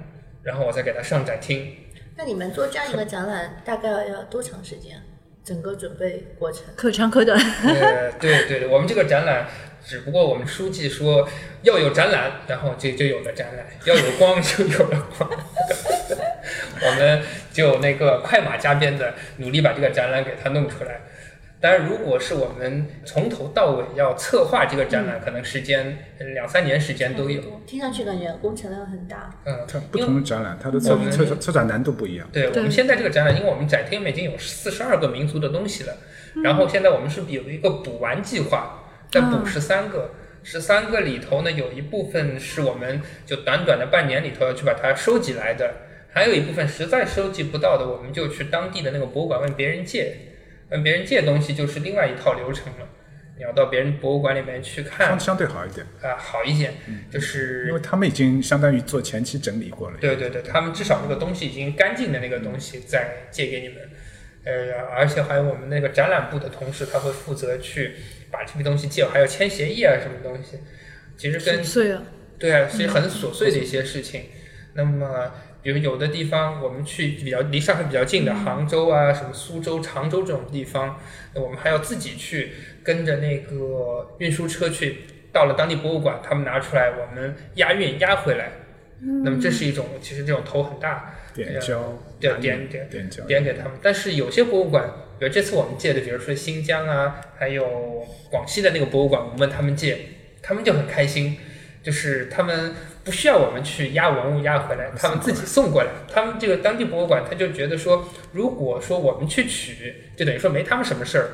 然后我再给它上展厅。那你们做这样一个展览，大概要多长时间？整个准备过程？可长可短。呃，对对对，我们这个展览，只不过我们书记说要有展览，然后就就有了展览；要有光就有了光。[LAUGHS] 我们就那个快马加鞭的努力把这个展览给它弄出来。当然，如果是我们从头到尾要策划这个展览，可能时间呃两三年时间都有。听上去感觉工程量很大。嗯，它不同的展览，它的策策策展难度不一样。对我们现在这个展览，因为我们展厅里面已经有四十二个民族的东西了，然后现在我们是有一个补完计划，再补十三个，十三个里头呢，有一部分是我们就短短的半年里头要去把它收集来的，还有一部分实在收集不到的，我们就去当地的那个博物馆问别人借，问别人借东西就是另外一套流程了。你要到别人博物馆里面去看相相对好一点，啊、好一点，就是因为他们已经相当于做前期整理过了。对对对，他们至少那个东西已经干净的那个东西再借给你们，呃，而且还有我们那个展览部的同事，他会负责去把这个东西借，还有签协议啊什么东西，其实跟碎了，对啊，是很琐碎的一些事情。那么，比如有的地方我们去比较离上海比较近的杭州啊、什么苏州、常州这种地方，我们还要自己去跟着那个运输车去，到了当地博物馆，他们拿出来，我们押运押回来。那么这是一种，其实这种头很大，点交，点点点交，点给他们。但是有些博物馆，比如这次我们借的，比如说新疆啊，还有广西的那个博物馆，我们问他们借，他们就很开心，就是他们不需要我们去押文物押回来，他们自己送过来。他们这个当地博物馆他就觉得说，如果说我们去取，就等于说没他们什么事儿，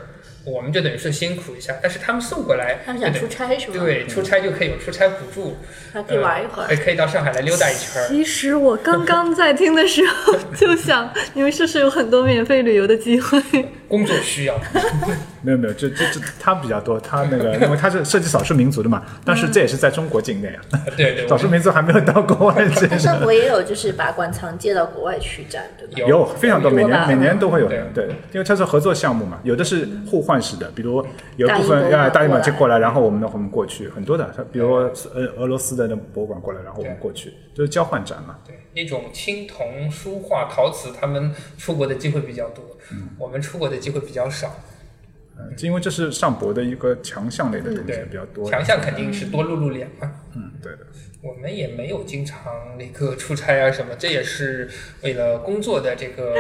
我们就等于是辛苦一下。但是他们送过来，他们想出差是吗？，对，出差就可以有出差补助，还可以玩一会儿。还可以到上海来溜达一圈儿。其实我刚刚在听的时候 [LAUGHS] 就想，你们是不是有很多免费旅游的机会？工作需要，[LAUGHS] 没有没有，这这这他比较多，他那个因为他是涉及少数民族的嘛，但是这也是在中国境内啊，对对，[LAUGHS] 少数民族还没有到国外去。但上国也有，就是把馆藏借到国外去展，对吧？有有非常多，每年每年都会有对的，对，因为它是合作项目嘛，有的是互换式的，比如有一部大英博物馆分要大英馆过来。接过来，然后我们呢我们过去，很多的，比如俄俄罗斯的那博物馆过来，然后我们过去，就是交换展嘛。对，那种青铜、书画、陶瓷，他们出国的机会比较多，嗯我们出国的机会比较少。嗯，因为这是上博的一个强项类的东西比较多。强项肯定是多露露脸嘛。嗯，对的。我们也没有经常那个出差啊什么，这也是为了工作的这个。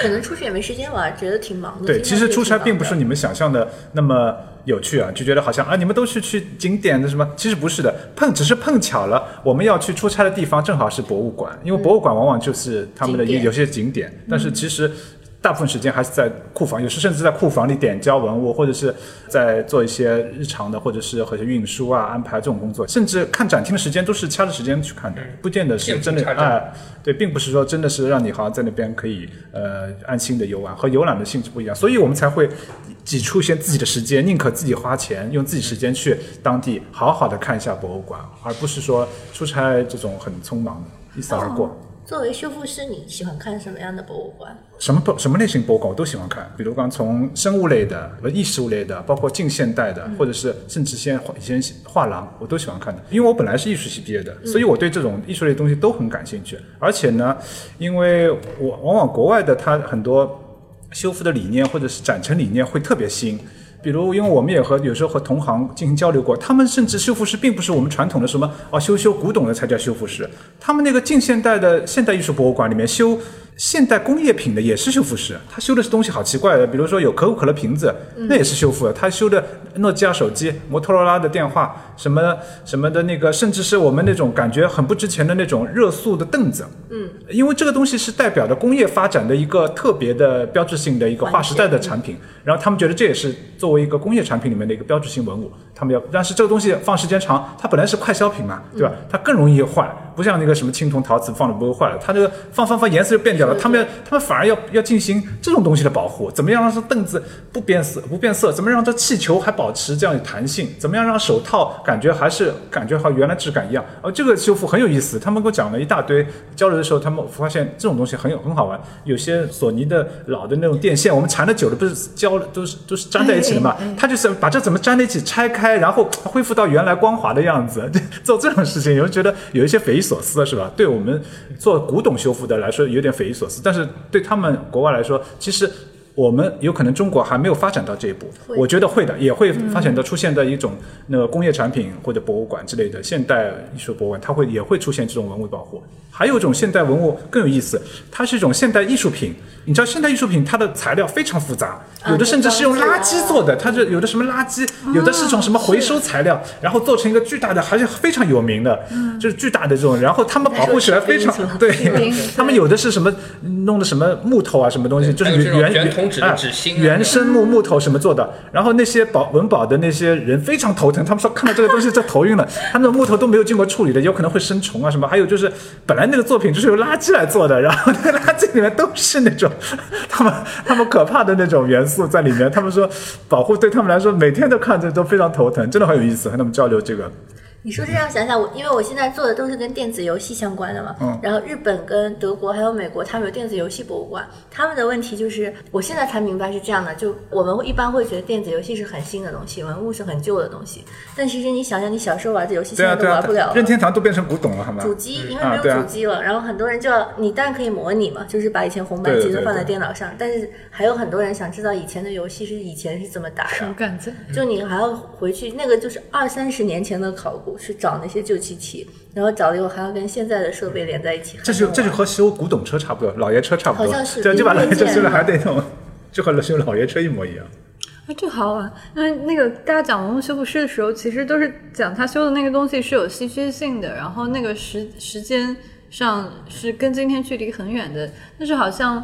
可能出去也没时间玩，觉得挺忙的。对，其实出差并不是你们想象的那么有趣啊，就觉得好像啊，你们都是去景点的什么？其实不是的，碰只是碰巧了，我们要去出差的地方正好是博物馆，因为博物馆往往就是他们的景点有些景点，但是其实。大部分时间还是在库房，有时甚至在库房里点交文物，或者是在做一些日常的，或者是和运输啊、安排这种工作，甚至看展厅的时间都是掐着时间去看的，不见得是真的缝插针哎，对，并不是说真的是让你好像在那边可以呃安心的游玩，和游览的性质不一样，所以我们才会挤出一些自己的时间，宁可自己花钱，用自己时间去当地好好的看一下博物馆，而不是说出差这种很匆忙的一扫而过。作为修复师，你喜欢看什么样的博物馆？什么博什么类型博物馆我都喜欢看，比如刚从生物类的、和艺术类的，包括近现代的，或者是甚至现以前画廊，我都喜欢看的。因为我本来是艺术系毕业的，所以我对这种艺术类东西都很感兴趣。而且呢，因为我往往国外的它很多修复的理念或者是展陈理念会特别新。比如，因为我们也和有时候和同行进行交流过，他们甚至修复师并不是我们传统的什么哦修修古董的才叫修复师，他们那个近现代的现代艺术博物馆里面修现代工业品的也是修复师，他修的是东西好奇怪的，比如说有可口可乐瓶子，那也是修复的，他修的诺基亚手机、摩托罗拉的电话什么什么的那个，甚至是我们那种感觉很不值钱的那种热塑的凳子，嗯，因为这个东西是代表着工业发展的一个特别的标志性的一个划时代的产品，然后他们觉得这也是作为一个工业产品里面的一个标志性文物，他们要，但是这个东西放时间长，它本来是快消品嘛，对吧？它更容易坏，不像那个什么青铜陶瓷放了不会坏了，它这个放放放颜色就变掉了，他们要他们反而要要进行这种东西的保护，怎么样让这凳子不变色不变色？怎么让这气球还保持这样的弹性？怎么样让手套感觉还是感觉和原来质感一样？哦，这个修复很有意思，他们给我讲了一大堆。交流的时候，他们发现这种东西很有很好玩。有些索尼的老的那种电线，我们缠的久了，不是胶，都是都是粘在一起的嘛？他就是把这怎么粘在一起拆开，然后恢复到原来光滑的样子。做这种事情，有人觉得有一些匪夷所思，是吧？对我们做古董修复的来说有点匪夷所思，但是对他们国外来说，其实我们有可能中国还没有发展到这一步，我觉得会的，也会发展到出现的一种那个工业产品或者博物馆之类的现代艺术博物馆，它会也会出现这种文物保护。还有一种现代文物更有意思，它是一种现代艺术品。你知道现代艺术品它的材料非常复杂，有的甚至是用垃圾做的，它就有的什么垃圾，有的是从什么回收材料，然后做成一个巨大的，还是非常有名的，就是巨大的这种，然后他们保护起来非常对，[LAUGHS] 他们有的是什么弄的什么木头啊，什么东西，就是原圆筒纸的哎纸芯啊原生木木头什么做的，然后那些保文保的那些人非常头疼，他们说看到这个东西就头晕了，[LAUGHS] 他们的木头都没有经过处理的，有可能会生虫啊什么，还有就是本来那个作品就是由垃圾来做的，然后那个垃圾里面都是那种 [LAUGHS] 他们他们可怕的那种元素在里面，他们说保护对他们来说每天都看着都非常头疼，真的很有意思，和他们交流这个。你说这样想想，我因为我现在做的都是跟电子游戏相关的嘛，嗯然后日本跟德国还有美国，他们有电子游戏博物馆，他们的问题就是，我现在才明白是这样的，就我们会一般会觉得电子游戏是很新的东西，文物是很旧的东西，但其实你想想，你小时候玩的游戏对啊对啊现在都玩不了，了。任天堂都变成古董了，好吗？主机因为没有主机了，然后很多人就要你当然可以模拟嘛，就是把以前红白机对对都放在电脑上，但是还有很多人想知道以前的游戏是以前是怎么打的，手感在。就你还要回去，那个就是二三十年前的考古，去找那些旧机器，然后找了以后还要跟现在的设备连在一起。这就这就和修古董车差不多，老爷车差不多，好像是对，就把老爷车修了还得弄，就和修老爷车一模一样。啊，这好好玩！因为那个大家讲文物修复师的时候，其实都是讲他修的那个东西是有稀缺性的，然后那个时时间上是跟今天距离很远的。但是好像，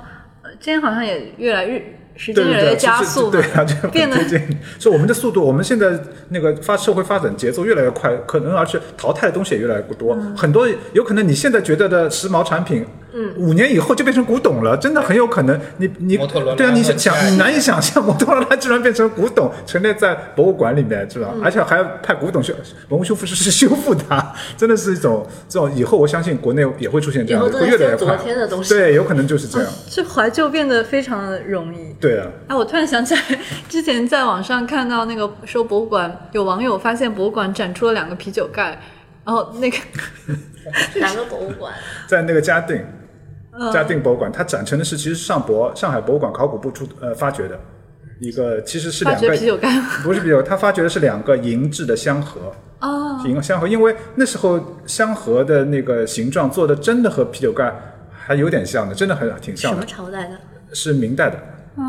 呃，今天好像也越来越时间对对对，越来越加速，对啊，这个变得很接近。所以我们的速度，我们现在那个发社会发展节奏越来越快，可能而且淘汰的东西也越来越多。嗯很多有可能你现在觉得的时髦产品，嗯，五年以后就变成古董了，真的很有可能。你你摩托罗拉对啊，你想你难以想象摩托罗拉居然变成古董，陈列在博物馆里面，是吧？嗯而且还要派古董修文物修复师去 [LAUGHS] 修复它，真的是一种这种以后我相信国内也会出现这样的，会越来越快。昨天的东西对，有可能就是这样。这怀旧变得非常容易。对啊。哎，我突然想起来，之前在网上看到那个说博物馆有网友发现博物馆展出了两个啤酒盖，然后那个 [LAUGHS] 哪个博物馆？[LAUGHS] 在那个嘉定，嗯嘉定博物馆，它展成的是其实上博上海博物馆考古部出呃发掘的一个，其实是两个啤酒盖不是啤酒，他发掘的是两个银制的香盒。哦，银香盒，因为那时候香盒的那个形状做的真的和啤酒盖还有点像的，真的很挺像的什么。朝代的？是明代的，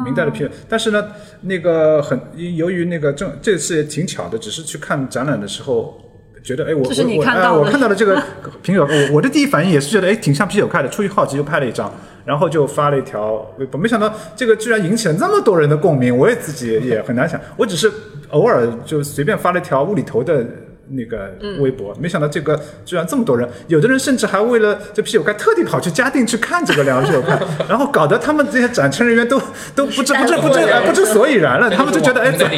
明代的啤酒。但是呢，那个很由于那个正这次也挺巧的，只是去看展览的时候。觉得哎，我我我我看到了这个啤酒，我我的第一反应也是觉得哎，挺像啤酒盖的，出于好奇就拍了一张，然后就发了一条微博，没想到这个居然引起了那么多人的共鸣，我也自己也很难想，我只是偶尔就随便发了一条无厘头的。那个微博，没想到这个居然这么多人，有的人甚至还为了这啤酒盖特地跑去嘉定去看这个两个啤酒盖，然后搞得他们这些展陈人员都 [LAUGHS] 都不知不知 [LAUGHS] 不知哎不知所以然了，他们就觉得哎怎么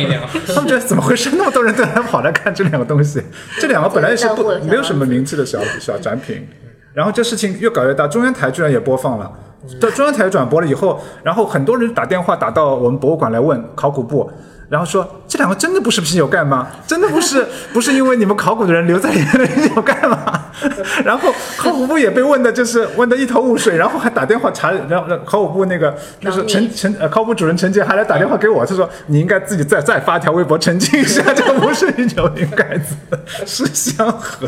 他们觉得怎么回事？那么多人都来跑来看这两个东西，[LAUGHS] 这两个本来是不没有什么名气的小小展品，然后这事情越搞越大，中央台居然也播放了。到中央台转播了以后，然后很多人打电话打到我们博物馆来问考古部，然后说这两个真的不是啤酒盖吗？真的不是 [LAUGHS] 不是因为你们考古的人留在里面的啤酒盖吗？[LAUGHS] 然后考古部也被问的就是问的一头雾水，然后还打电话查，然后考古部那个就是陈陈呃考古主任陈杰还来打电话给我，他说你应该自己再再发条微博澄清一下，这不是啤酒瓶盖子，是香盒。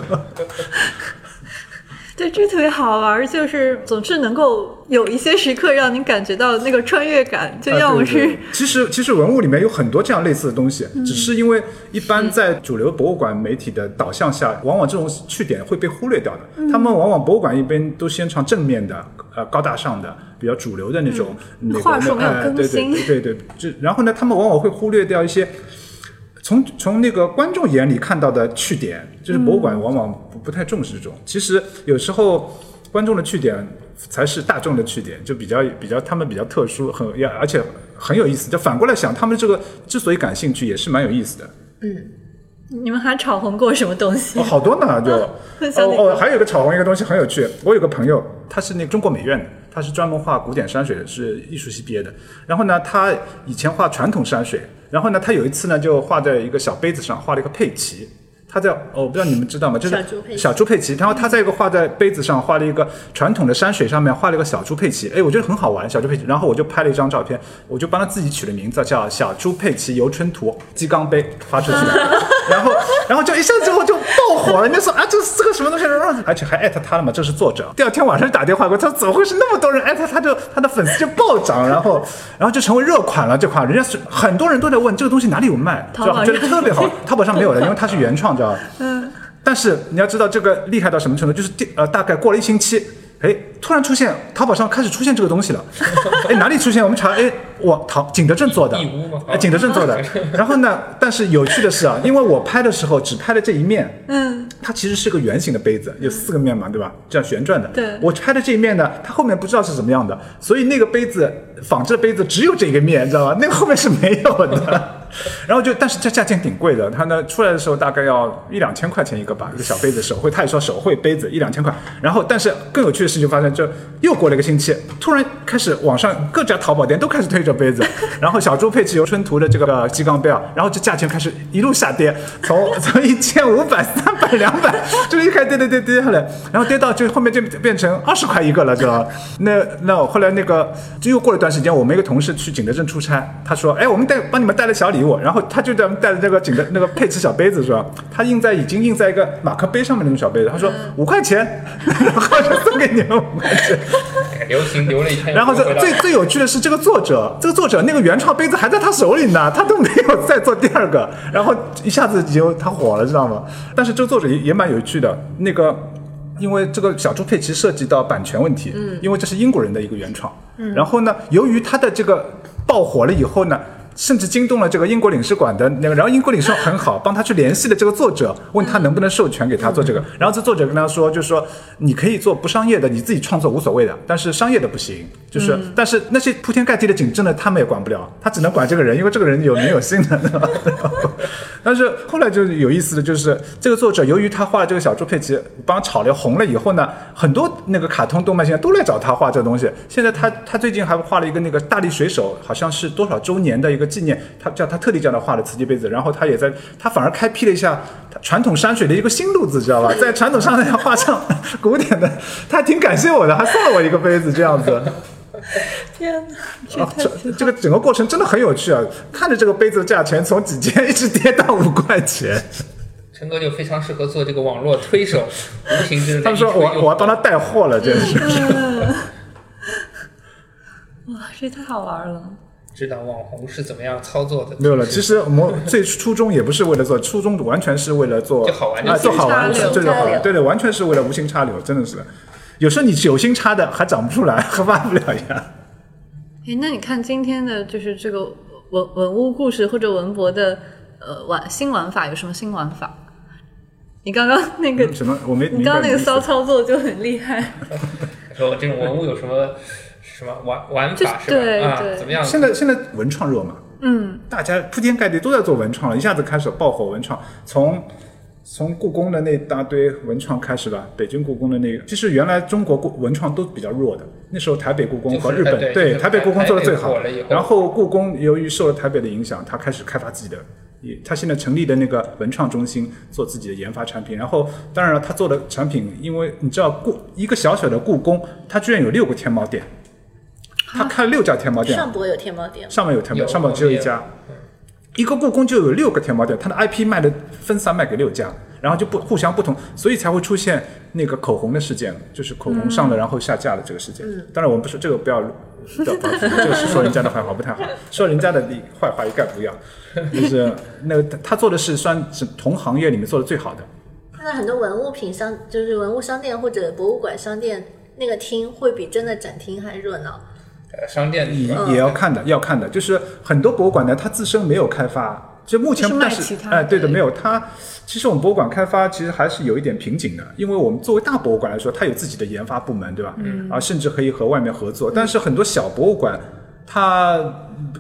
[LAUGHS] 对，这特别好玩，就是总是能够有一些时刻让你感觉到那个穿越感，就要么是啊对对其实其实文物里面有很多这样类似的东西，只是因为一般在主流博物馆媒体的导向下，往往这种去点会被忽略掉的。他们往往博物馆一边都宣传正面的、呃高大上的、比较主流的那种、那个话术没有哎对更新对对对对，这然后呢，他们往往会忽略掉一些。从从那个观众眼里看到的去点，就是博物馆往往不不太重视这种。其实有时候观众的去点才是大众的去点，就比较比较他们比较特殊，很也而且很有意思。就反过来想，他们这个之所以感兴趣，也是蛮有意思的。嗯你们还炒红过什么东西哦，？好多呢，就哦哦，还有一个炒红一个东西很有趣。我有个朋友，他是那个中国美院的，他是专门画古典山水的，是艺术系毕业的。然后呢，他以前画传统山水，然后呢，他有一次呢就画在一个小杯子上画了一个佩奇。他在哦我不知道你们知道吗？就是小猪佩奇然后他在一个画在杯子上画了一个传统的山水上面画了一个小猪佩奇，哎，我觉得很好玩，小猪佩奇。然后我就拍了一张照片，我就帮他自己取了名字叫小猪佩奇游春图鸡缸杯发出去了，[LAUGHS] 然后然后就一下子之后就爆火了，人家说啊这是这个什么东西，然后而且还艾特他了嘛，这是作者。第二天晚上就打电话给我，他说怎么会是那么多人艾特他就他的粉丝就暴涨，然后然后就成为热款了，这款人家是很多人都在问这个东西哪里有卖，知道吧？淘宝觉得特别好，淘宝上没有的，因为它是原创，知道吧？嗯。但是你要知道这个厉害到什么程度，就是第呃大概过了一星期，哎，突然出现淘宝上开始出现这个东西了，[LAUGHS] 哎哪里出现？我们查，哎我淘景德镇做的景德镇做的。[LAUGHS] 然后呢，但是有趣的是啊，因为我拍的时候只拍了这一面，嗯，它其实是个圆形的杯子，有四个面嘛，对吧？这样旋转的。对我拍的这一面呢，它后面不知道是怎么样的，所以那个杯子仿制的杯子只有这个面，你知道吧？那个后面是没有的。然后就，但是这价钱挺贵的，它呢出来的时候大概要一两千块钱一个吧，一个小杯子手绘，他也说手绘杯子一两千块。然后，但是更有趣的事情就发生，就又过了一个星期，突然开始网上各家淘宝店都开始推这杯子，[LAUGHS] 然后小猪佩奇游春图的这个鸡缸杯啊，然后这价钱开始一路下跌，从从一千五百、三百、两百，就一开始跌跌跌跌下来，然后跌到就后面就变成二十块一个了，知道吧？那那后来那个就又过了一段时间，我们一个同事去景德镇出差，他说，哎，我们带帮你们带了小礼物，然后他就在带着这个景的那个佩奇小杯子是吧？他印在已经印在一个马克杯上面那种小杯子，他说五块钱，[LAUGHS] 然后就送给你们五块钱。哎 [LAUGHS] 流行流了一天，然后这最最有趣的是，这个作者，这个作者那个原创杯子还在他手里呢，他都没有再做第二个，然后一下子就他火了，知道吗？但是这个作者也也蛮有趣的，那个。因为这个小猪佩奇涉及到版权问题，嗯，因为这是英国人的一个原创，嗯，然后呢，由于他的这个爆火了以后呢，甚至惊动了这个英国领事馆的那个，然后英国领事馆很好，帮他去联系了这个作者，问他能不能授权给他做这个，然后这作者跟他说，就是说你可以做不商业的，你自己创作无所谓的，但是商业的不行，就是，但是那些铺天盖地的景致呢，他们也管不了，他只能管这个人，因为这个人有名有姓的？[LAUGHS] 但是后来就有意思的就是，这个作者由于他画了这个小猪佩奇，帮他炒了红了以后呢，很多那个卡通动漫现在都来找他画这个东西。现在他他最近还画了一个那个大力水手，好像是多少周年的一个纪念，他叫他特地叫他画的瓷器杯子，然后他也在他反而开辟了一下传统山水的一个新路子，知道吧？在传统上面画上 [LAUGHS] 古典的，他还挺感谢我的，还送了我一个杯子这样子。[LAUGHS] 天哪，啊，这这个整个过程真的很有趣啊！看着这个杯子的价钱从几千一直跌到五块钱，陈哥就非常适合做这个网络推手，无形之中他们说我我要帮他带货了，真是。[LAUGHS] 哇，这太好玩了。知道网红是怎么样操作的。没有了，其实我们最初衷也不是为了做，初衷完全是为了做就好玩做好玩，无心插柳对对好玩，插柳对对，完全是为了无心插柳，真的是。有时候你有心插的还长不出来，还 [LAUGHS] 发不了芽。哎，那你看今天的就是这个文文物故事或者文博的呃玩新玩法有什么新玩法？你刚刚那个，什么？我没你刚刚那个骚骚，操作就很厉害。[LAUGHS] 说这种文物有什么什么玩玩法是对吧？啊，怎么样？现在现在文创热嘛，嗯，大家铺天盖地都在做文创了，一下子开始爆火文创，从从故宫的那大堆文创开始吧，北京故宫的那个，其实原来中国故文创都比较弱的，那时候台北故宫和日本、就是哎对台北故宫做的最好然后故宫由于受了台北的影响，它开始开发自己的。也，他现在成立的那个文创中心，做自己的研发产品。然后，当然了，他做的产品，因为你知道故一个小小的故宫，它居然有六个天猫店，他开了六家天猫店，上博有天猫店，上面有天猫，上博只有一家。一个故宫就有六个天猫店，他的 IP 卖的分散卖给六家，然后就不互相不同，所以才会出现那个口红的事件，就是口红上了然后下架的这个事件。当然我们不是这个不要不要 [LAUGHS] 这个是说人家的坏话不太好，说人家的利坏话一概不要。就是 [LAUGHS] 那个他做的是算是同行业里面做的最好的。现在很多文物品商，就是文物商店或者博物馆商店，那个厅会比真的展厅还热闹。呃商店也也要看的，要看的，就是很多博物馆呢，它自身没有开发，就目前但是哎，对的，没有它。其实我们博物馆开发其实还是有一点瓶颈的，因为我们作为大博物馆来说，它有自己的研发部门，对吧？嗯。啊，甚至可以和外面合作，但是很多小博物馆。它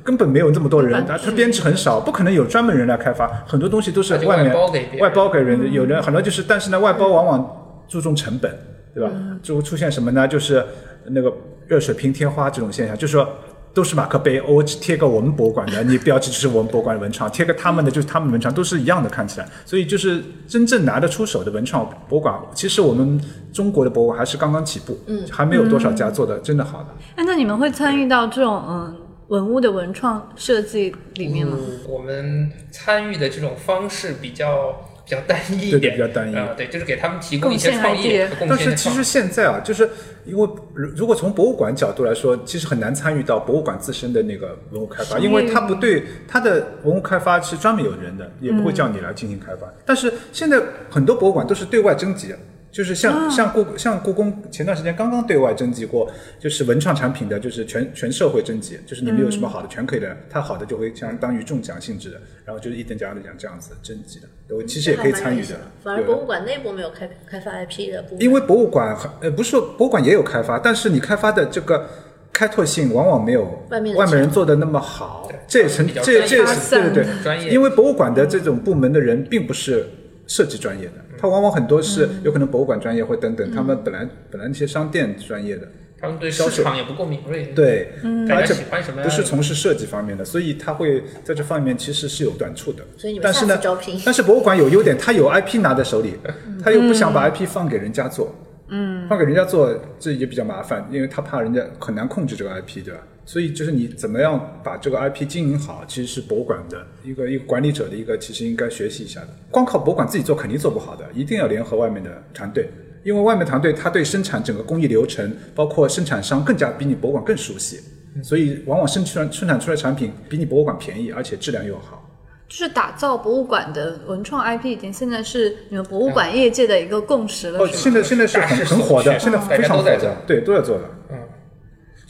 根本没有这么多人，它它编制很少，不可能有专门人来开发，很多东西都是外面外包给别人外包给人，有人很多就是，但是呢，外包往往注重成本，对吧？就会出现什么呢？就是那个热水瓶天花这种现象，就是说都是马克杯，我只贴个我们博物馆的，你标记就是我们博物馆的文创，贴个他们的就是他们的文创，都是一样的，看起来。所以就是真正拿得出手的文创博物馆，其实我们中国的博物馆还是刚刚起步，嗯，还没有多少家做的真的好的。哎，那你们会参与到这种嗯文物的文创设计里面吗？嗯我们参与的这种方式比较比较单一一点，比较单一啊、对，就是给他们提供一些创意但。是其实现在啊，就是因为如如果从博物馆角度来说，其实很难参与到博物馆自身的那个文物开发，因为它不对它的文物开发是专门有人的，也不会叫你来进行开发。但是现在很多博物馆都是对外征集。就是像、像故像故宫前段时间刚刚对外征集过，就是文创产品的，就是全全社会征集，就是你们有什么好的全可以的，它好的就会相当于中奖性质的，然后就是一等奖二等奖这样子征集的，我其实也可以参与的。反而博物馆内部没有开开发 IP 的部分。因为博物馆很呃不是说博物馆也有开发，但是你开发的这个开拓性往往没有外面外面人做的那么好，这也成这这也是对对对，因为博物馆的这种部门的人并不是设计专业的，他往往很多是有可能博物馆专业或等等，他们本来本来那些商店专业的，他们对销售。市场也不够敏锐，对，而且喜欢什么？不是从事设计方面的，所以他会在这方面其实是有短处的。所以你们但是呢招聘，但是博物馆有优点，[LAUGHS] 他有 IP 拿在手里，他又不想把 IP 放给人家做，嗯，放给人家做这也比较麻烦，因为他怕人家很难控制这个 IP，对吧？所以就是你怎么样把这个 IP 经营好，其实是博物馆的一个一个管理者的一个，其实应该学习一下的。光靠博物馆自己做肯定做不好的，一定要联合外面的团队。因为外面团队他对生产整个工艺流程，包括生产商更加比你博物馆更熟悉，所以往往生产生产出来产品比你博物馆便宜，而且质量又好。就是打造博物馆的文创 IP，已经现在是你们博物馆业界的一个共识了，哦？现在现在是很很火的，现在非常火的对，都在做的。嗯，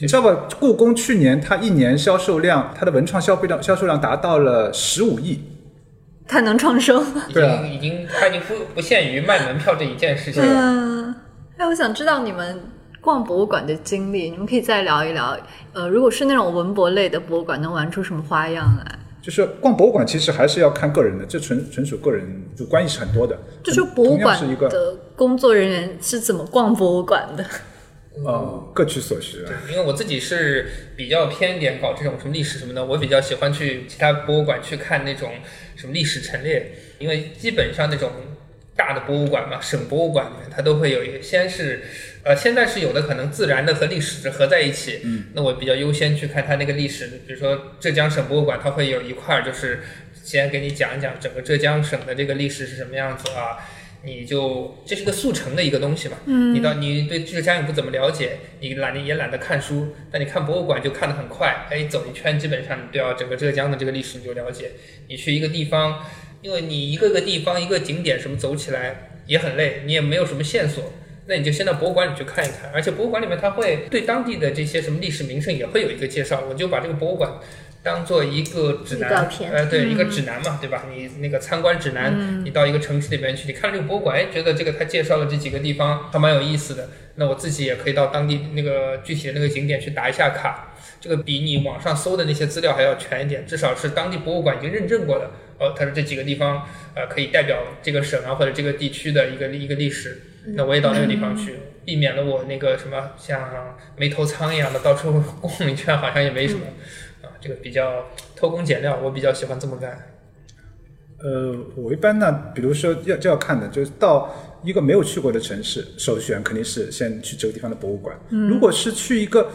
你知道吧？故宫去年它一年销售量，它的文创消费量销售量达到了十五亿。它能创收。[LAUGHS] 已对啊已经它已经不不限于卖门票这一件事情了。嗯，哎，我想知道你们逛博物馆的经历，你们可以再聊一聊。呃，如果是那种文博类的博物馆，能玩出什么花样来？就是逛博物馆，其实还是要看个人的，这纯纯属个人主观意识很多的。就是博物馆的工作人员是怎么逛博物馆的？呃各取所需啊。因为我自己是比较偏点搞这种什么历史什么的，我比较喜欢去其他博物馆去看那种什么历史陈列，因为基本上那种大的博物馆嘛，省博物馆里面它都会有一个，先是呃现在是有的可能自然的和历史是合在一起，嗯，那我比较优先去看它那个历史，比如说浙江省博物馆，它会有一块儿就是先给你讲一讲整个浙江省的这个历史是什么样子啊。你就这是个速成的一个东西嘛，嗯，你到你对浙江也不怎么了解，你懒得也懒得看书，但你看博物馆就看得很快，哎，走一圈基本上你对要整个浙江的这个历史你就了解。你去一个地方，因为你一个个地方一个景点什么走起来也很累，你也没有什么线索，那你就先到博物馆里去看一看，而且博物馆里面它会对当地的这些什么历史名胜也会有一个介绍，我就把这个博物馆。当做一个指南，呃，对，一个指南嘛，对吧？你那个参观指南，你到一个城市里面去，你看这个博物馆，哎，觉得这个他介绍的这几个地方还蛮有意思的，那我自己也可以到当地那个具体的那个景点去打一下卡，这个比你网上搜的那些资料还要全一点，至少是当地博物馆已经认证过的。哦，他说这几个地方，呃，可以代表这个省啊或者这个地区的一个一个历史，那我也到那个地方去，避免了我那个什么像没头苍一样的到处逛一圈，好像也没什么。啊，这个比较偷工减料，我比较喜欢这么干。呃，我一般呢，比如说要就要看的，就是到一个没有去过的城市，首选肯定是先去这个地方的博物馆。如果是去一个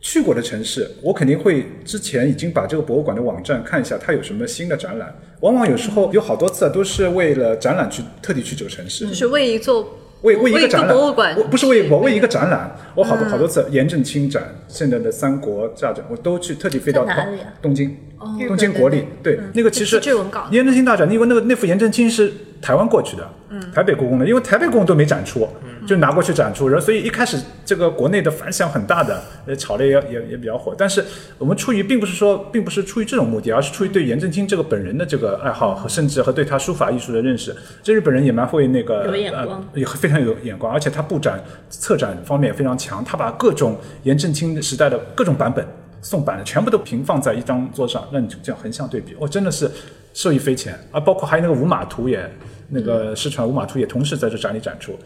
去过的城市，我肯定会之前已经把这个博物馆的网站看一下，它有什么新的展览。往往有时候有好多次啊都是为了展览去特地去这个城市。就是为一座为为一个个展览，博物馆。我不是为我为一个展览，我好多好多次颜真卿展、现在的三国大展，我都去特地飞到在哪里啊？东京，东京国立，对那个其实颜真卿大展，因为那个那幅颜真卿是台湾过去的，台北故宫的，因为台北故宫都没展出，就拿过去展出，然后所以一开始这个国内的反响很大的，呃，炒的也也也比较火。但是我们出于并不是说，并不是出于这种目的，而是出于对颜真卿这个本人的这个爱好和甚至和对他书法艺术的认识。这日本人也蛮会那个有眼光呃，也非常有眼光，而且他布展、策展方面也非常强，他把各种颜真卿时代的各种版本。宋版的全部都平放在一张桌上，让你这样横向对比，哦，真的是受益匪浅啊！包括还有那个五马图也，那个失传五马图也同时在这展里展出。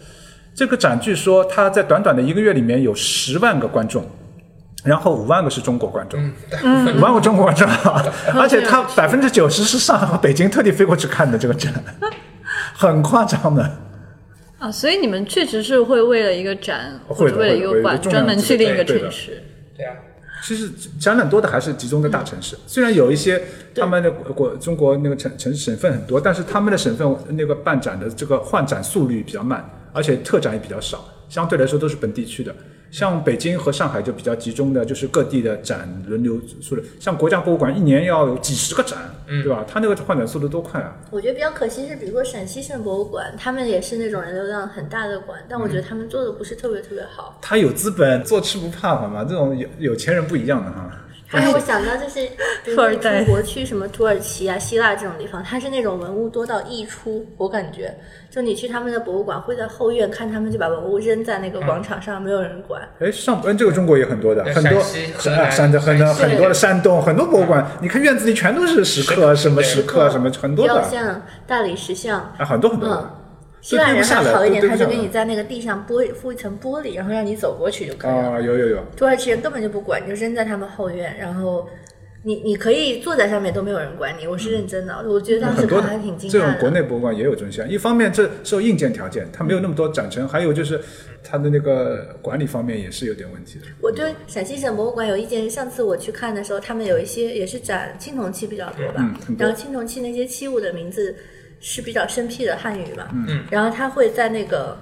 这个展据说它在短短的一个月里面有十万个观众，然后五万个是中国观众，嗯，五万个中国观众，[LAUGHS] 而且他百分之九十是上海和北京特地飞过去看的这个展，[LAUGHS] 很夸张的。啊，所以你们确实是会为了一个展或会为了一个馆的重量级专门去另一个城市。对啊，其实展览多的还是集中在大城市，虽然有一些他们的国国中国那个城城省份很多，但是他们的省份那个办展的这个换展速率比较慢，而且特展也比较少，相对来说都是本地区的。像北京和上海就比较集中的，就是各地的展轮流速率。像国家博物馆一年要有几十个展，对吧？它那个换展速度多快啊！我觉得比较可惜是，比如说陕西省博物馆，他们也是那种人流量很大的馆，但我觉得他们做的不是特别特别好。他有资本，做吃不怕，好吗？这种有有钱人不一样的哈。还有我想到就是，比如说富二代出国去什么土耳其啊、希腊这种地方，它是那种文物多到溢出，我感觉，就你去他们的博物馆，会在后院看他们就把文物扔在那个广场上，没有人管。哎，上嗯，这个中国也很多的，很多山西很多很多的山洞，很多博物馆，你看院子里全都是石刻，什么石刻，什么很多的雕像、大理石像，啊，很多很多。嗯，希腊人还好一点，他就给你在那个地上玻敷一层玻璃，然后让你走过去就可以了。啊，有有有，土耳其人根本就不管，你就扔在他们后院，然后你你可以坐在上面都没有人管你，我是认真的，我觉得当时看还挺惊这种。国内博物馆也有这种现象。一方面，这受硬件条件，它没有那么多展陈；还有就是它的那个管理方面也是有点问题的。我对陕西省博物馆有意见，上次我去看的时候，他们有一些也是展青铜器比较多吧，然后青铜器那些器物的名字是比较生僻的汉语嘛，嗯。然后他会在那个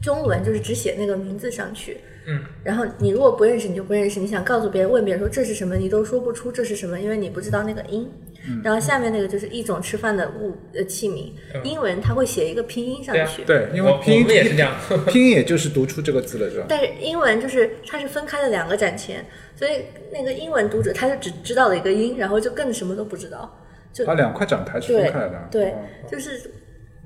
中文就是只写那个名字上去，嗯，然后你如果不认识，你就不认识，你想告诉别人问别人说这是什么，你都说不出这是什么，因为你不知道那个音。嗯。然后下面那个就是一种吃饭的物呃器皿，嗯。英文它会写一个拼音上对啊。去，对，因为拼音也是这样。[LAUGHS] 拼音也就是读出这个字了，是吧？但是英文就是它是分开的两个展前，所以那个英文读者他就只知道了一个音，然后就更什么都不知道，就把两块展台是分开来的。对哦，就是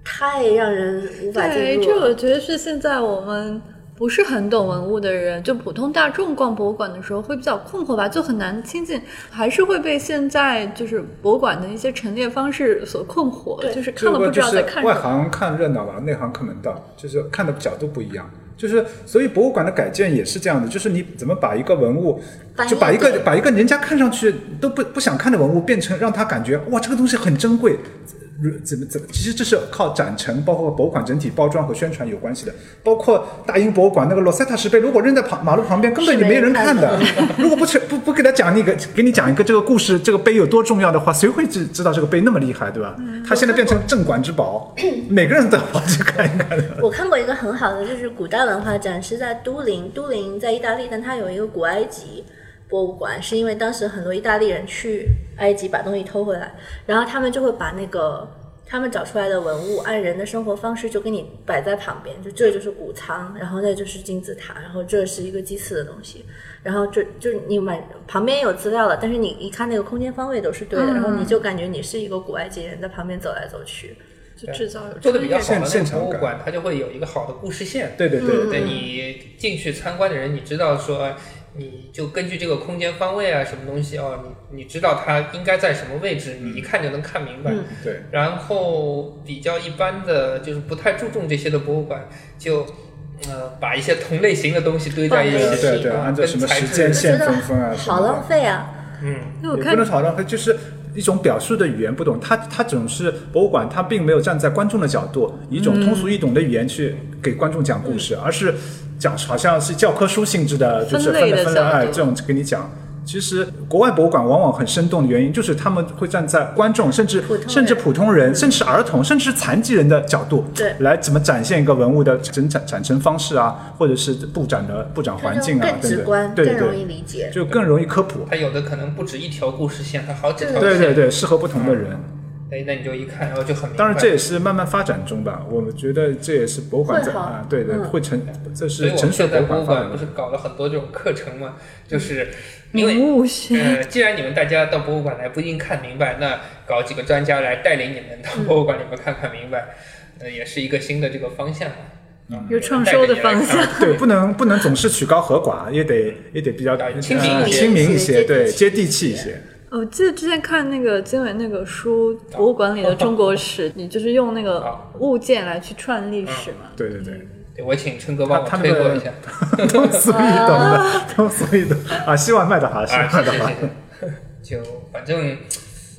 太让人无法进对，入。这我觉得是现在我们不是很懂文物的人，就普通大众逛博物馆的时候会比较困惑吧，就很难亲近，还是会被现在就是博物馆的一些陈列方式所困惑，就是看了不知道在看什么。外行看热闹吧，内行看门道，就是看的角度不一样。就是，所以博物馆的改建也是这样的，就是你怎么把一个文物，就把一个把一个人家看上去都不不想看的文物，变成让他感觉哇，这个东西很珍贵。呃怎么怎么？其实这是靠展陈，包括博物馆整体包装和宣传有关系的。包括大英博物馆那个罗塞塔石碑，如果扔在旁马路旁边，根本就没人看的。如果不去不不给他讲那个，给你讲一个这个故事，这个碑有多重要的话，谁会知知道这个碑那么厉害，对吧？他现在变成镇馆之宝，[LAUGHS] 每个人都要去看一看的。我看过一个很好的，就是古代文化展，是在都灵，都灵在意大利，但它有一个古埃及博物馆，是因为当时很多意大利人去埃及把东西偷回来，然后他们就会把那个他们找出来的文物按人的生活方式就给你摆在旁边，就这就是谷仓，然后那就是金字塔，然后这是一个祭祀的东西，然后这就你买旁边有资料了，但是你一看那个空间方位都是对的，然后你就感觉你是一个古埃及人在旁边走来走去。就制造有做的比较好现的那个博物馆，它就会有一个好的故事线。对对对对你进去参观的人，你知道说，你就根据这个空间方位啊，什么东西哦，你你知道它应该在什么位置，你一看就能看明白。嗯。对，然后比较一般的，就是不太注重这些的博物馆，就呃把一些同类型的东西堆在一起，对对，啊按照什么跟材质时间线分分啊，好浪费啊！嗯，也不能讨论，就是一种表述的语言不懂，他他总是博物馆，他并没有站在观众的角度，以一种通俗易懂的语言去给观众讲故事，而是讲好像是教科书性质的，就是分类的分分类角度。哎这种给你讲。其实国外博物馆往往很生动的原因，就是他们会站在观众，甚至普通人甚至普通人，甚至儿童，甚至残疾人的角度，对来怎么展现一个文物的展展展陈方式啊，或者是布展的布展环境啊，更直观，等，对对更容易对，理解。就更容易科普。它有的可能不止一条故事线，它好几条线。对对对，适合不同的人。哎，那你就一看，然后就很明白。当然，这也是慢慢发展中吧。我们觉得这也是博物馆在啊，对对，嗯会成，这所以我是成熟们现在博博物馆不是。搞了很多这种课程吗，就是因为呃，既然你们大家到博物馆来不一定看明白，那搞几个专家来带领你们到博物馆里面看看明白，呃，也是一个新的这个方向有创收的方向。对，不能不能总是曲高和寡，也得也得比较要亲民呃一些亲民一些，对，接地气一些。我记得之前看那个经纬那个书《博物馆里的中国史》，[LAUGHS] 你就是用那个啊物件来去串历史嘛。对对对，对我请春哥帮我推过一下 [LAUGHS] 都所以懂的，都所以懂啊，希望卖得好，希啊，望卖得好谢谢谢。谢。就反正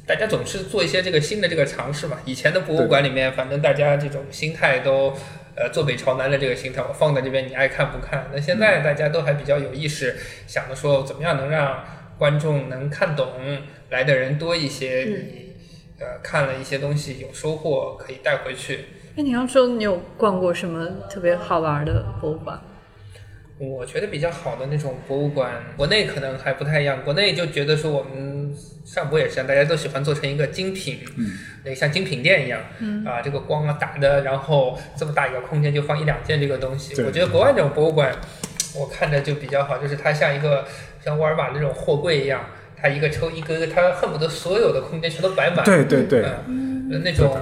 大家总是做一些这个新的这个尝试嘛。以前的博物馆里面，反正大家这种心态都。呃，坐北朝南的这个心态，我放在这边，你爱看不看？那现在大家都还比较有意识，想着说怎么样能让观众能看懂，来的人多一些，你呃看了一些东西有收获，可以带回去。那，你要说你有逛过什么特别好玩的博物馆？我觉得比较好的那种博物馆，国内可能还不太一样。国内就觉得说我们上博也是，大家都喜欢做成一个精品，嗯，那个像精品店一样，嗯啊，这个光啊打的，然后这么大一个空间就放一两件这个东西。我觉得国外这种博物馆，我看着就比较好，就是它像一个像沃尔玛那种货柜一样，它一个抽一个个，它恨不得所有的空间全都摆满。对对对，嗯，那种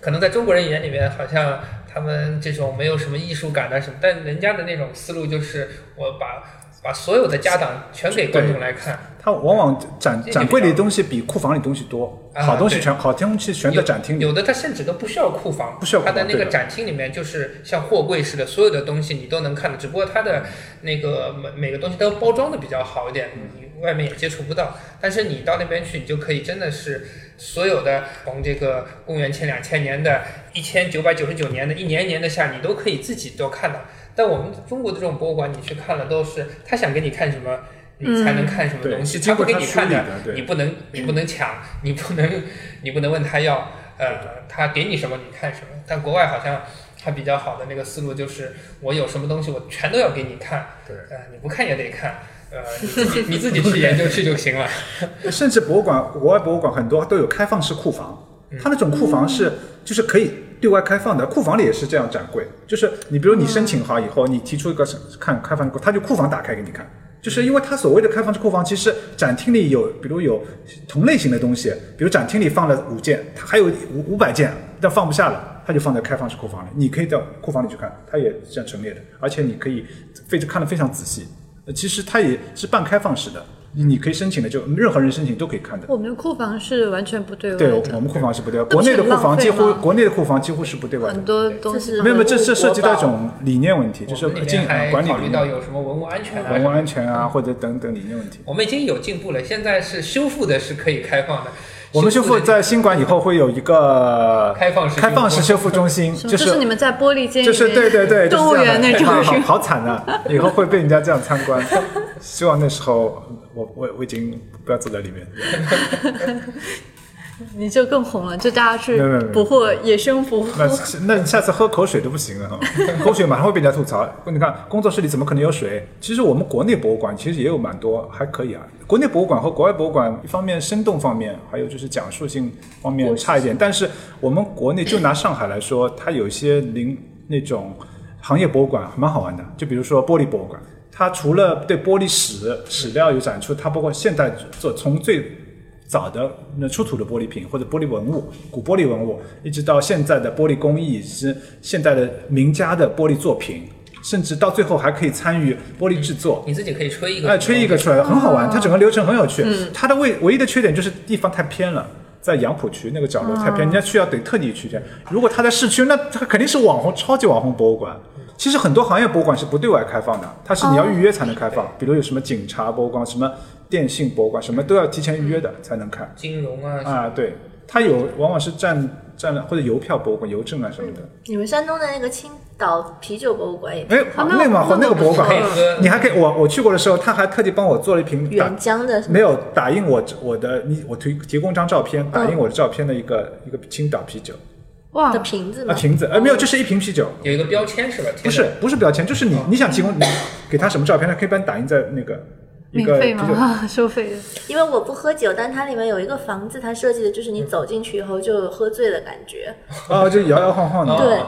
可能在中国人眼里面，好像他们这种没有什么艺术感的什么，但人家的那种思路就是我把把所有的家当全给观众来看，它往往展展柜里的东西比库房里东西多，啊好东西全好东西全在展厅里。有的它甚至都不需要库房，不需要库它的那个展厅里面就是像货柜似的，所有的东西你都能看的，只不过它的那个每每个东西都包装的比较好一点，你外面也接触不到。但是你到那边去，你就可以真的是所有的从这个公元前两千年的、一千九百九十九年的，一年一年的下，你都可以自己都看到。但我们中国的这种博物馆，你去看了都是他想给你看什么。你才能看什么东西，他不给你看的你不能，你不能抢，你不能，[LAUGHS] 你不能问他要，呃，他给你什么你看什么。但国外好像他比较好的那个思路就是，我有什么东西我全都要给你看，对呃，你不看也得看，呃，你自己 [LAUGHS] 你自己去研究去就行了。[LAUGHS] 甚至博物馆，国外博物馆很多都有开放式库房，嗯它那种库房是就是可以对外开放的，库房里也是这样展柜，就是你比如你申请好以后，你提出一个看开放，他就库房打开给你看。就是因为他所谓的开放式库房，其实展厅里有，比如有同类型的东西，比如展厅里放了五件，它还有五五百件，但放不下了，他就放在开放式库房里，你可以到库房里去看，它也是这样陈列的，而且你可以非看得非常仔细。其实它也是半开放式的，你可以申请的，就任何人申请都可以看的。我们的库房是完全不对外对，我们库房是不对外，不国内的库房几乎国内的库房几乎是不对外的很。多东西这是没有没有，这这涉及到一种理念问题，就是我们里经面还管理理考虑到、有什么文物安全啊文物。安全啊，或者等等理念问题。我们已经有进步了，现在是修复的是可以开放的。我们修复在新馆以后会有一个开放式开放式修复中心，就就是你们在玻璃间，就是对对对，动物园那种好惨啊！以后会被人家这样参观。希望那时候我我我已经不要坐在里面。[LAUGHS] 你就更红了，就大家去捕获野生捕获。那那下次喝口水都不行了哈，[LAUGHS] 口水马上会被人家吐槽。你看工作室里怎么可能有水？其实我们国内博物馆其实也有蛮多，还可以啊。国内博物馆和国外博物馆，一方面生动方面，还有就是讲述性方面差一点。但是我们国内就拿上海来说，它有一些零那种行业博物馆蛮好玩的，就比如说玻璃博物馆，它除了对玻璃史史料有展出，它包括现代做从最早的那出土的玻璃瓶或者玻璃文物、古玻璃文物，一直到现在的玻璃工艺，是现代的名家的玻璃作品，甚至到最后还可以参与玻璃制作。你自己可以吹一个，哎，吹一个出来，很好玩。它整个流程很有趣。它的唯唯一的缺点就是地方太偏了。在杨浦区那个角落太偏，人家去要得特地去的。如果它在市区，那它肯定是网红、超级网红博物馆。其实很多行业博物馆是不对外开放的，它是你要预约才能开放。比如有什么警察博物馆、什么电信博物馆，什么都要提前预约的才能看。金融啊，啊，对，它有往往是占占了或者邮票博物馆、邮政啊什么的。你们山东的那个青岛啤酒博物馆也哎，好，那个嘛，那个博物馆你还可以，我我去过的时候，他还特地帮我做了一瓶打原浆的没有打印我我的你我提提供张照片，打印我的照片的一个一个青岛啤酒。哇。的，瓶子啊吗？瓶子，呃没有，这是一瓶啤酒，有一个标签是吧？不是不是标签，就是你你想提供你给他什么照片，他可以帮你打印在那个一免费个啤酒。吗？[LAUGHS] 收费的。因为我不喝酒，但它里面有一个房子，它设计的就是你走进去以后就有喝醉的感觉。啊，就摇摇晃晃的。哦对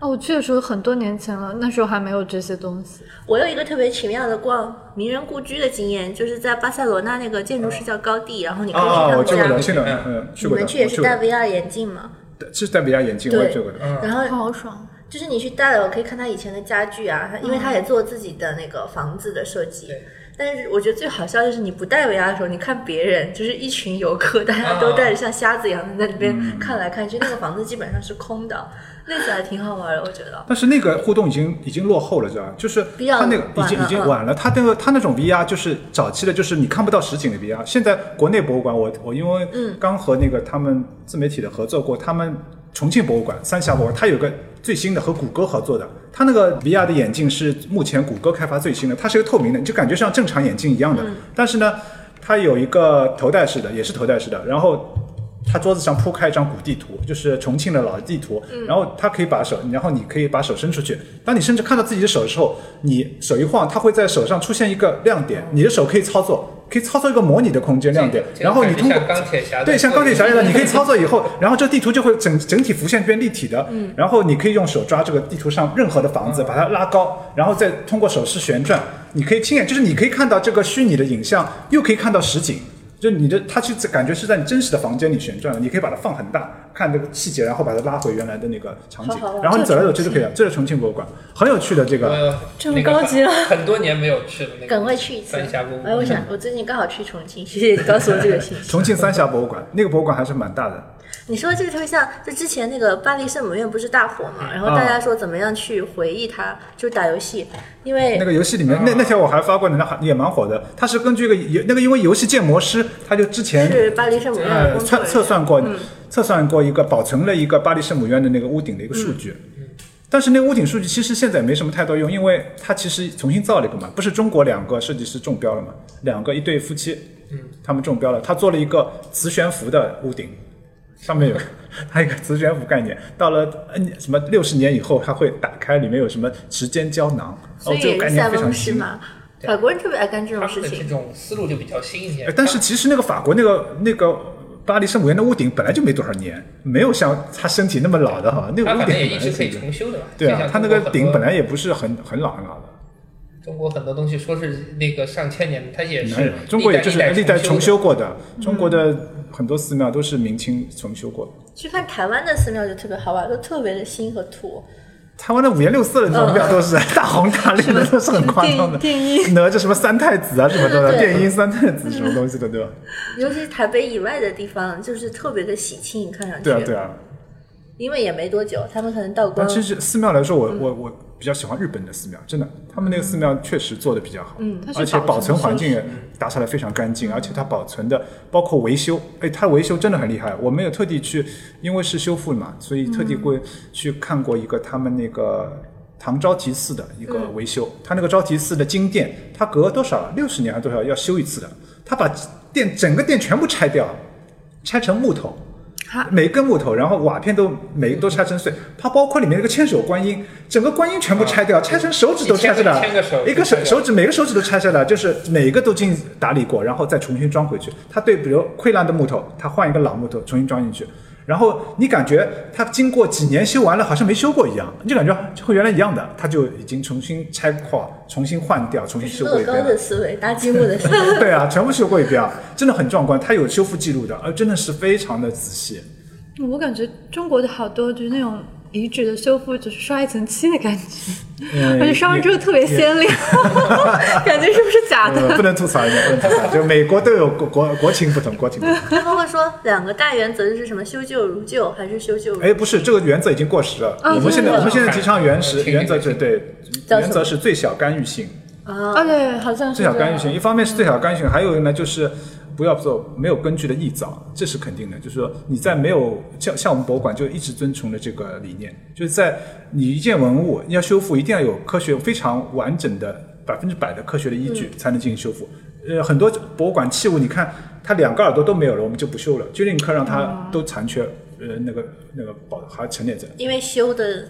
哦，我去的时候很多年前了，那时候还没有这些东西。我有一个特别奇妙的逛名人故居的经验，就是在巴塞罗那那个建筑师叫高地，然后你可以去哦，他们家。我去过的，去的，嗯，去过的，你们去也是戴 VR 眼镜吗？的，是戴 VR 眼镜，我去过的。嗯然后好爽！就是你去戴了，我可以看他以前的家具啊，因为他也做自己的那个房子的设计对。但是我觉得最好笑就是你不戴 VR 的时候，你看别人就是一群游客，大家都戴着像瞎子一样的在那边看来看去，那个房子基本上是空的。那次还挺好玩的，我觉得。但是那个互动已经已经落后了，知道吧？就是比较它那个已经已经晚了，他那个他那种 VR 就是早期的，就是你看不到实景的 VR。现在国内博物馆，我我因为嗯刚和那个他们自媒体的合作过，他们重庆博物馆、三峡博物馆，它有个最新的和谷歌合作的，它那个 VR 的眼镜是目前谷歌开发最新的，它是一个透明的，你就感觉像正常眼镜一样的，嗯但是呢，它有一个头戴式的，也是头戴式的，然后。他桌子上铺开一张古地图，就是重庆的老地图，然后他可以把手，然后你可以把手伸出去。当你甚至看到自己的手的时候，你手一晃，它会在手上出现一个亮点，你的手可以操作，可以操作一个模拟的空间亮点，然后你通过钢铁侠对像钢铁侠一样，你可以操作以后，[LAUGHS] 然后这地图就会整整体浮现变立体的，然后你可以用手抓这个地图上任何的房子，把它拉高，然后再通过手势旋转，你可以亲眼就是你可以看到这个虚拟的影像，又可以看到实景。就你的，它是感觉是在你真实的房间里旋转的，你可以把它放很大，看这个细节，然后把它拉回原来的那个场景好好玩，然后你走来走去就可以了。这是重庆博物馆，很有趣的这个。我这么高级了很 [LAUGHS] 很多年没有去了那个。赶快去一次三峡博物。馆哎，我想我最近刚好去重庆，谢谢你告诉我这个信息。[LAUGHS] 重庆三峡博物馆，那个博物馆还是蛮大的。你说这个特别像，就之前那个巴黎圣母院不是大火嘛，然后大家说怎么样去回忆它，就打游戏，因为那个游戏里面，那那条我还发过呢，那还也蛮火的。它是根据一个游那个，因为游戏建模师，他就之前是巴黎圣母院测测算过，测算过一个保存了一个巴黎圣母院的那个屋顶的一个数据。但是那屋顶数据其实现在也没什么太多用，因为它其实重新造了一个嘛，不是中国两个设计师中标了嘛，两个一对夫妻，嗯，他们中标了，他做了一个磁悬浮的屋顶，上面有它有一个磁悬浮概念，到了 N 什么六十年以后，它会打开，里面有什么时间胶囊，哦，所以这个概念也是塞非常新。法国人特别爱干这种事他们的这，种思路就比较新一点呃。但是其实那个法国那个那个巴黎圣母院的屋顶本来就没多少年，没有像他身体那么老的哈，那个屋顶也一直可以本来是一个重修的嘛。对啊，就像它那个顶本来也不是很很老很老的。中国很多东西说是那个上千年，它也哪是中国也就是历代重修修过的，中国的很多寺庙都是明清重修过的。去看台湾的寺庙就特别好玩，都特别的新和土。台湾的五颜六色的那种庙都是 [LAUGHS] 大红大绿的，都是很夸张的。电音哪吒什么三太子啊什么的，电音三太子什么东西的，对吧？尤其是台北以外的地方，就是特别的喜庆，看上去。对啊对啊。因为也没多久，他们可能道光但其实寺庙来说，我我我比较喜欢日本的寺庙，真的，他们那个寺庙确实做的比较好，嗯而且保存环境也打扫的非常干净，而且它保存的包括维修，哎，它维修真的很厉害。我们有特地去，因为是修复嘛，所以特地过去看过一个他们那个唐招提寺的一个维修。它那个招提寺的金殿，它隔多少六十年还多少要修一次的，他把殿整个殿全部拆掉，拆成木头。每根木头，然后瓦片都每个都拆成碎，它包括里面那个千手观音，整个观音全部拆掉，拆成手指都拆下来，一千个手一个手手指每个手指都拆下来，就是每一个都进行打理过，然后再重新装回去。它对，比如溃烂的木头，它换一个老木头重新装进去，然后你感觉它经过几年修完了，好像没修过一样，你就感觉和原来一样的，它就已经重新拆垮、重新换掉、[LAUGHS] 重新修过一遍了的。思维，搭积木的思维。对啊，全部修过一遍啊，真的很壮观。它有修复记录的，而真的是非常的仔细。我感觉中国的好多就是那种遗址的修复，就是刷一层漆的感觉，[LAUGHS] 嗯而且刷完之后特别鲜亮 [LAUGHS] [LAUGHS] 感觉是不是假的？呃，不能吐槽一下，不能吐槽。就美国都有国国国情不同，国情不同。他们会说两个大原则是什么？修旧如旧还是修旧如？哎，不是，这个原则已经过时了。哦我们现在我们现在提倡原始原则是对，原则是最小干预性，啊，啊，对，好像是最小干预性。一方面是最小干预性，还有一个呢就是不要做没有根据的臆造，这是肯定的。就是说你在没有像像我们博物馆就一直遵从的这个理念，就是在你一件文物要修复，一定要有科学非常完整的百分之百的科学的依据才能进行修复。呃，很多博物馆器物，你看它两个耳朵都没有了，我们就不修了，就宁可让它都残缺，呃，那个那个保还陈列着。因为修的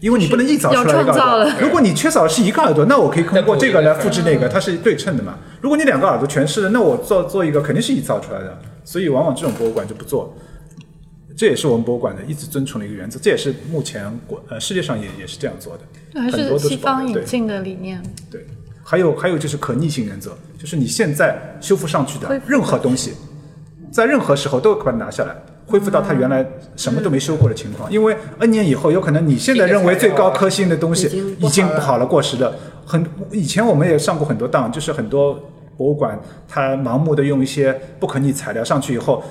因为你不能臆造出来一要个。如果你缺少的是一个耳朵，那我可以通过这个来复制那个，嗯它是对称的嘛。如果你两个耳朵全是的，那我做做一个肯定是臆造出来的，所以往往这种博物馆就不做。这也是我们博物馆的一直遵从的一个原则，这也是目前国呃世界上也也是这样做的。还很多都是是西方引进的理念。对，还有还有就是可逆性原则，就是你现在修复上去的任何东西，在任何时候都把它拿下来，恢复到它原来什么都没修过的情况。因为 N 年以后，有可能你现在认为最高科星的东西已经不好了过时的。很以前我们也上过很多当，就是很多博物馆它盲目的用一些不可逆材料上去以后。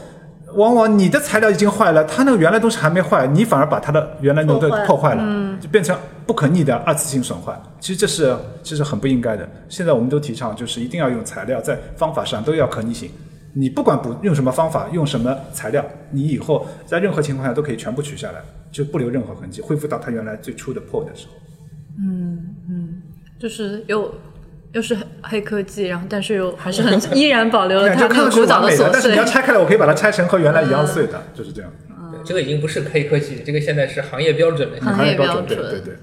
往往你的材料已经坏了，它那个原来东西还没坏，你反而把它的原来那个破坏了，就变成不可逆的二次性损坏。其实这是其实很不应该的。现在我们都提倡，就是一定要用材料，在方法上都要可逆性。你不管不用什么方法，用什么材料，你以后在任何情况下都可以全部取下来，就不留任何痕迹，恢复到它原来最初的破的时候。就是又又是黑科技，然后但是又还是很 [LAUGHS] 依然保留了它就看上去那个古早的，琐但是你要碎。拆开来，我可以把它拆成和原来一样碎的，就是这样。对这个已经不是黑科技，这个现在是行业标准了。行业标准对对对。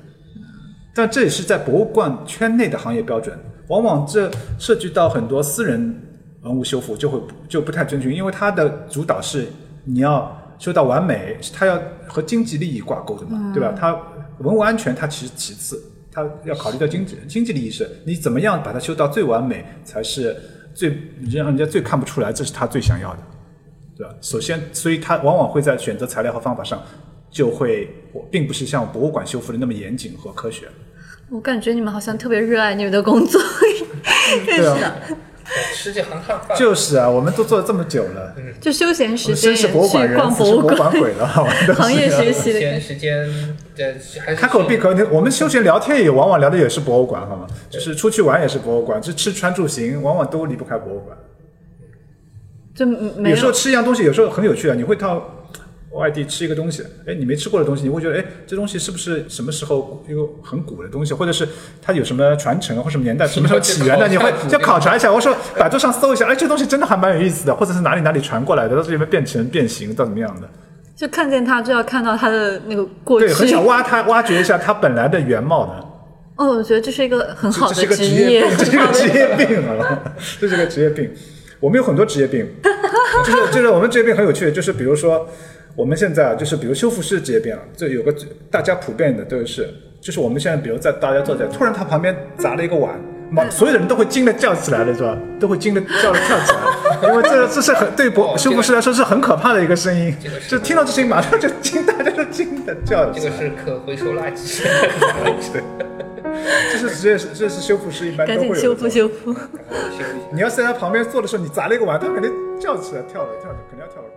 但这也是在博物馆圈内的行业标准，往往这涉及到很多私人文物修复就会就不太遵循，因为它的主导是你要修到完美，它要和经济利益挂钩的嘛，对吧？它文物安全它其实其次，它要考虑到经济经济利益是你怎么样把它修到最完美，才是最让人家最看不出来，这是他最想要的。对吧？首先，所以他往往会在选择材料和方法上，就会我并不是像博物馆修复的那么严谨和科学。我感觉你们好像特别热爱你们的工作。对啊，[LAUGHS] 对吃这行汉饭。就是啊，我们都做了这么久了，就休闲时间是博物馆去人，死是博物逛博物馆，馆鬼了，[LAUGHS] 我们都是。行业学习。的闲时间，对，开口闭口，你我们休闲聊天也往往聊的也是博物馆，好吗？就是出去玩也是博物馆，就吃穿住行往往都离不开博物馆。就没有时候吃一样东西，有时候很有趣啊，你会到外地吃一个东西，哎，你没吃过的东西，你会觉得，哎，这东西是不是什么时候一个很古的东西，或者是它有什么传承或什么年代，什么时候起源的？你会就考察一下。我说百度上搜一下，哎，这东西真的还蛮有意思的，或者是哪里哪里传过来的，到这里面变成变形到怎么样的？就看见它就要看到它的那个过对，很去。想挖它，挖掘一下它本来的原貌的。哦，我觉得这是一个很好的职这是个职业病，这是个职业病啊，这是个职业病。我们有很多职业病，就是就是我们职业病很有趣，就是比如说我们现在啊，就是比如修复师职业病啊，这有个大家普遍的都是，就是我们现在比如在大家坐在，突然他旁边砸了一个碗。嘛，所有的人都会惊得叫起来了，是吧？都会惊得叫得跳起来，因为这这是很对博修复师来说是很可怕的一个声音就听到这声音马上就惊，大家都惊得叫起来。这个是可回收垃圾。[LAUGHS] 这是职业，这是修复师一般都赶紧会有的修复修复。你要是在他旁边坐的时候，你砸了一个碗，他肯定叫起来跳了跳了，肯定要跳了。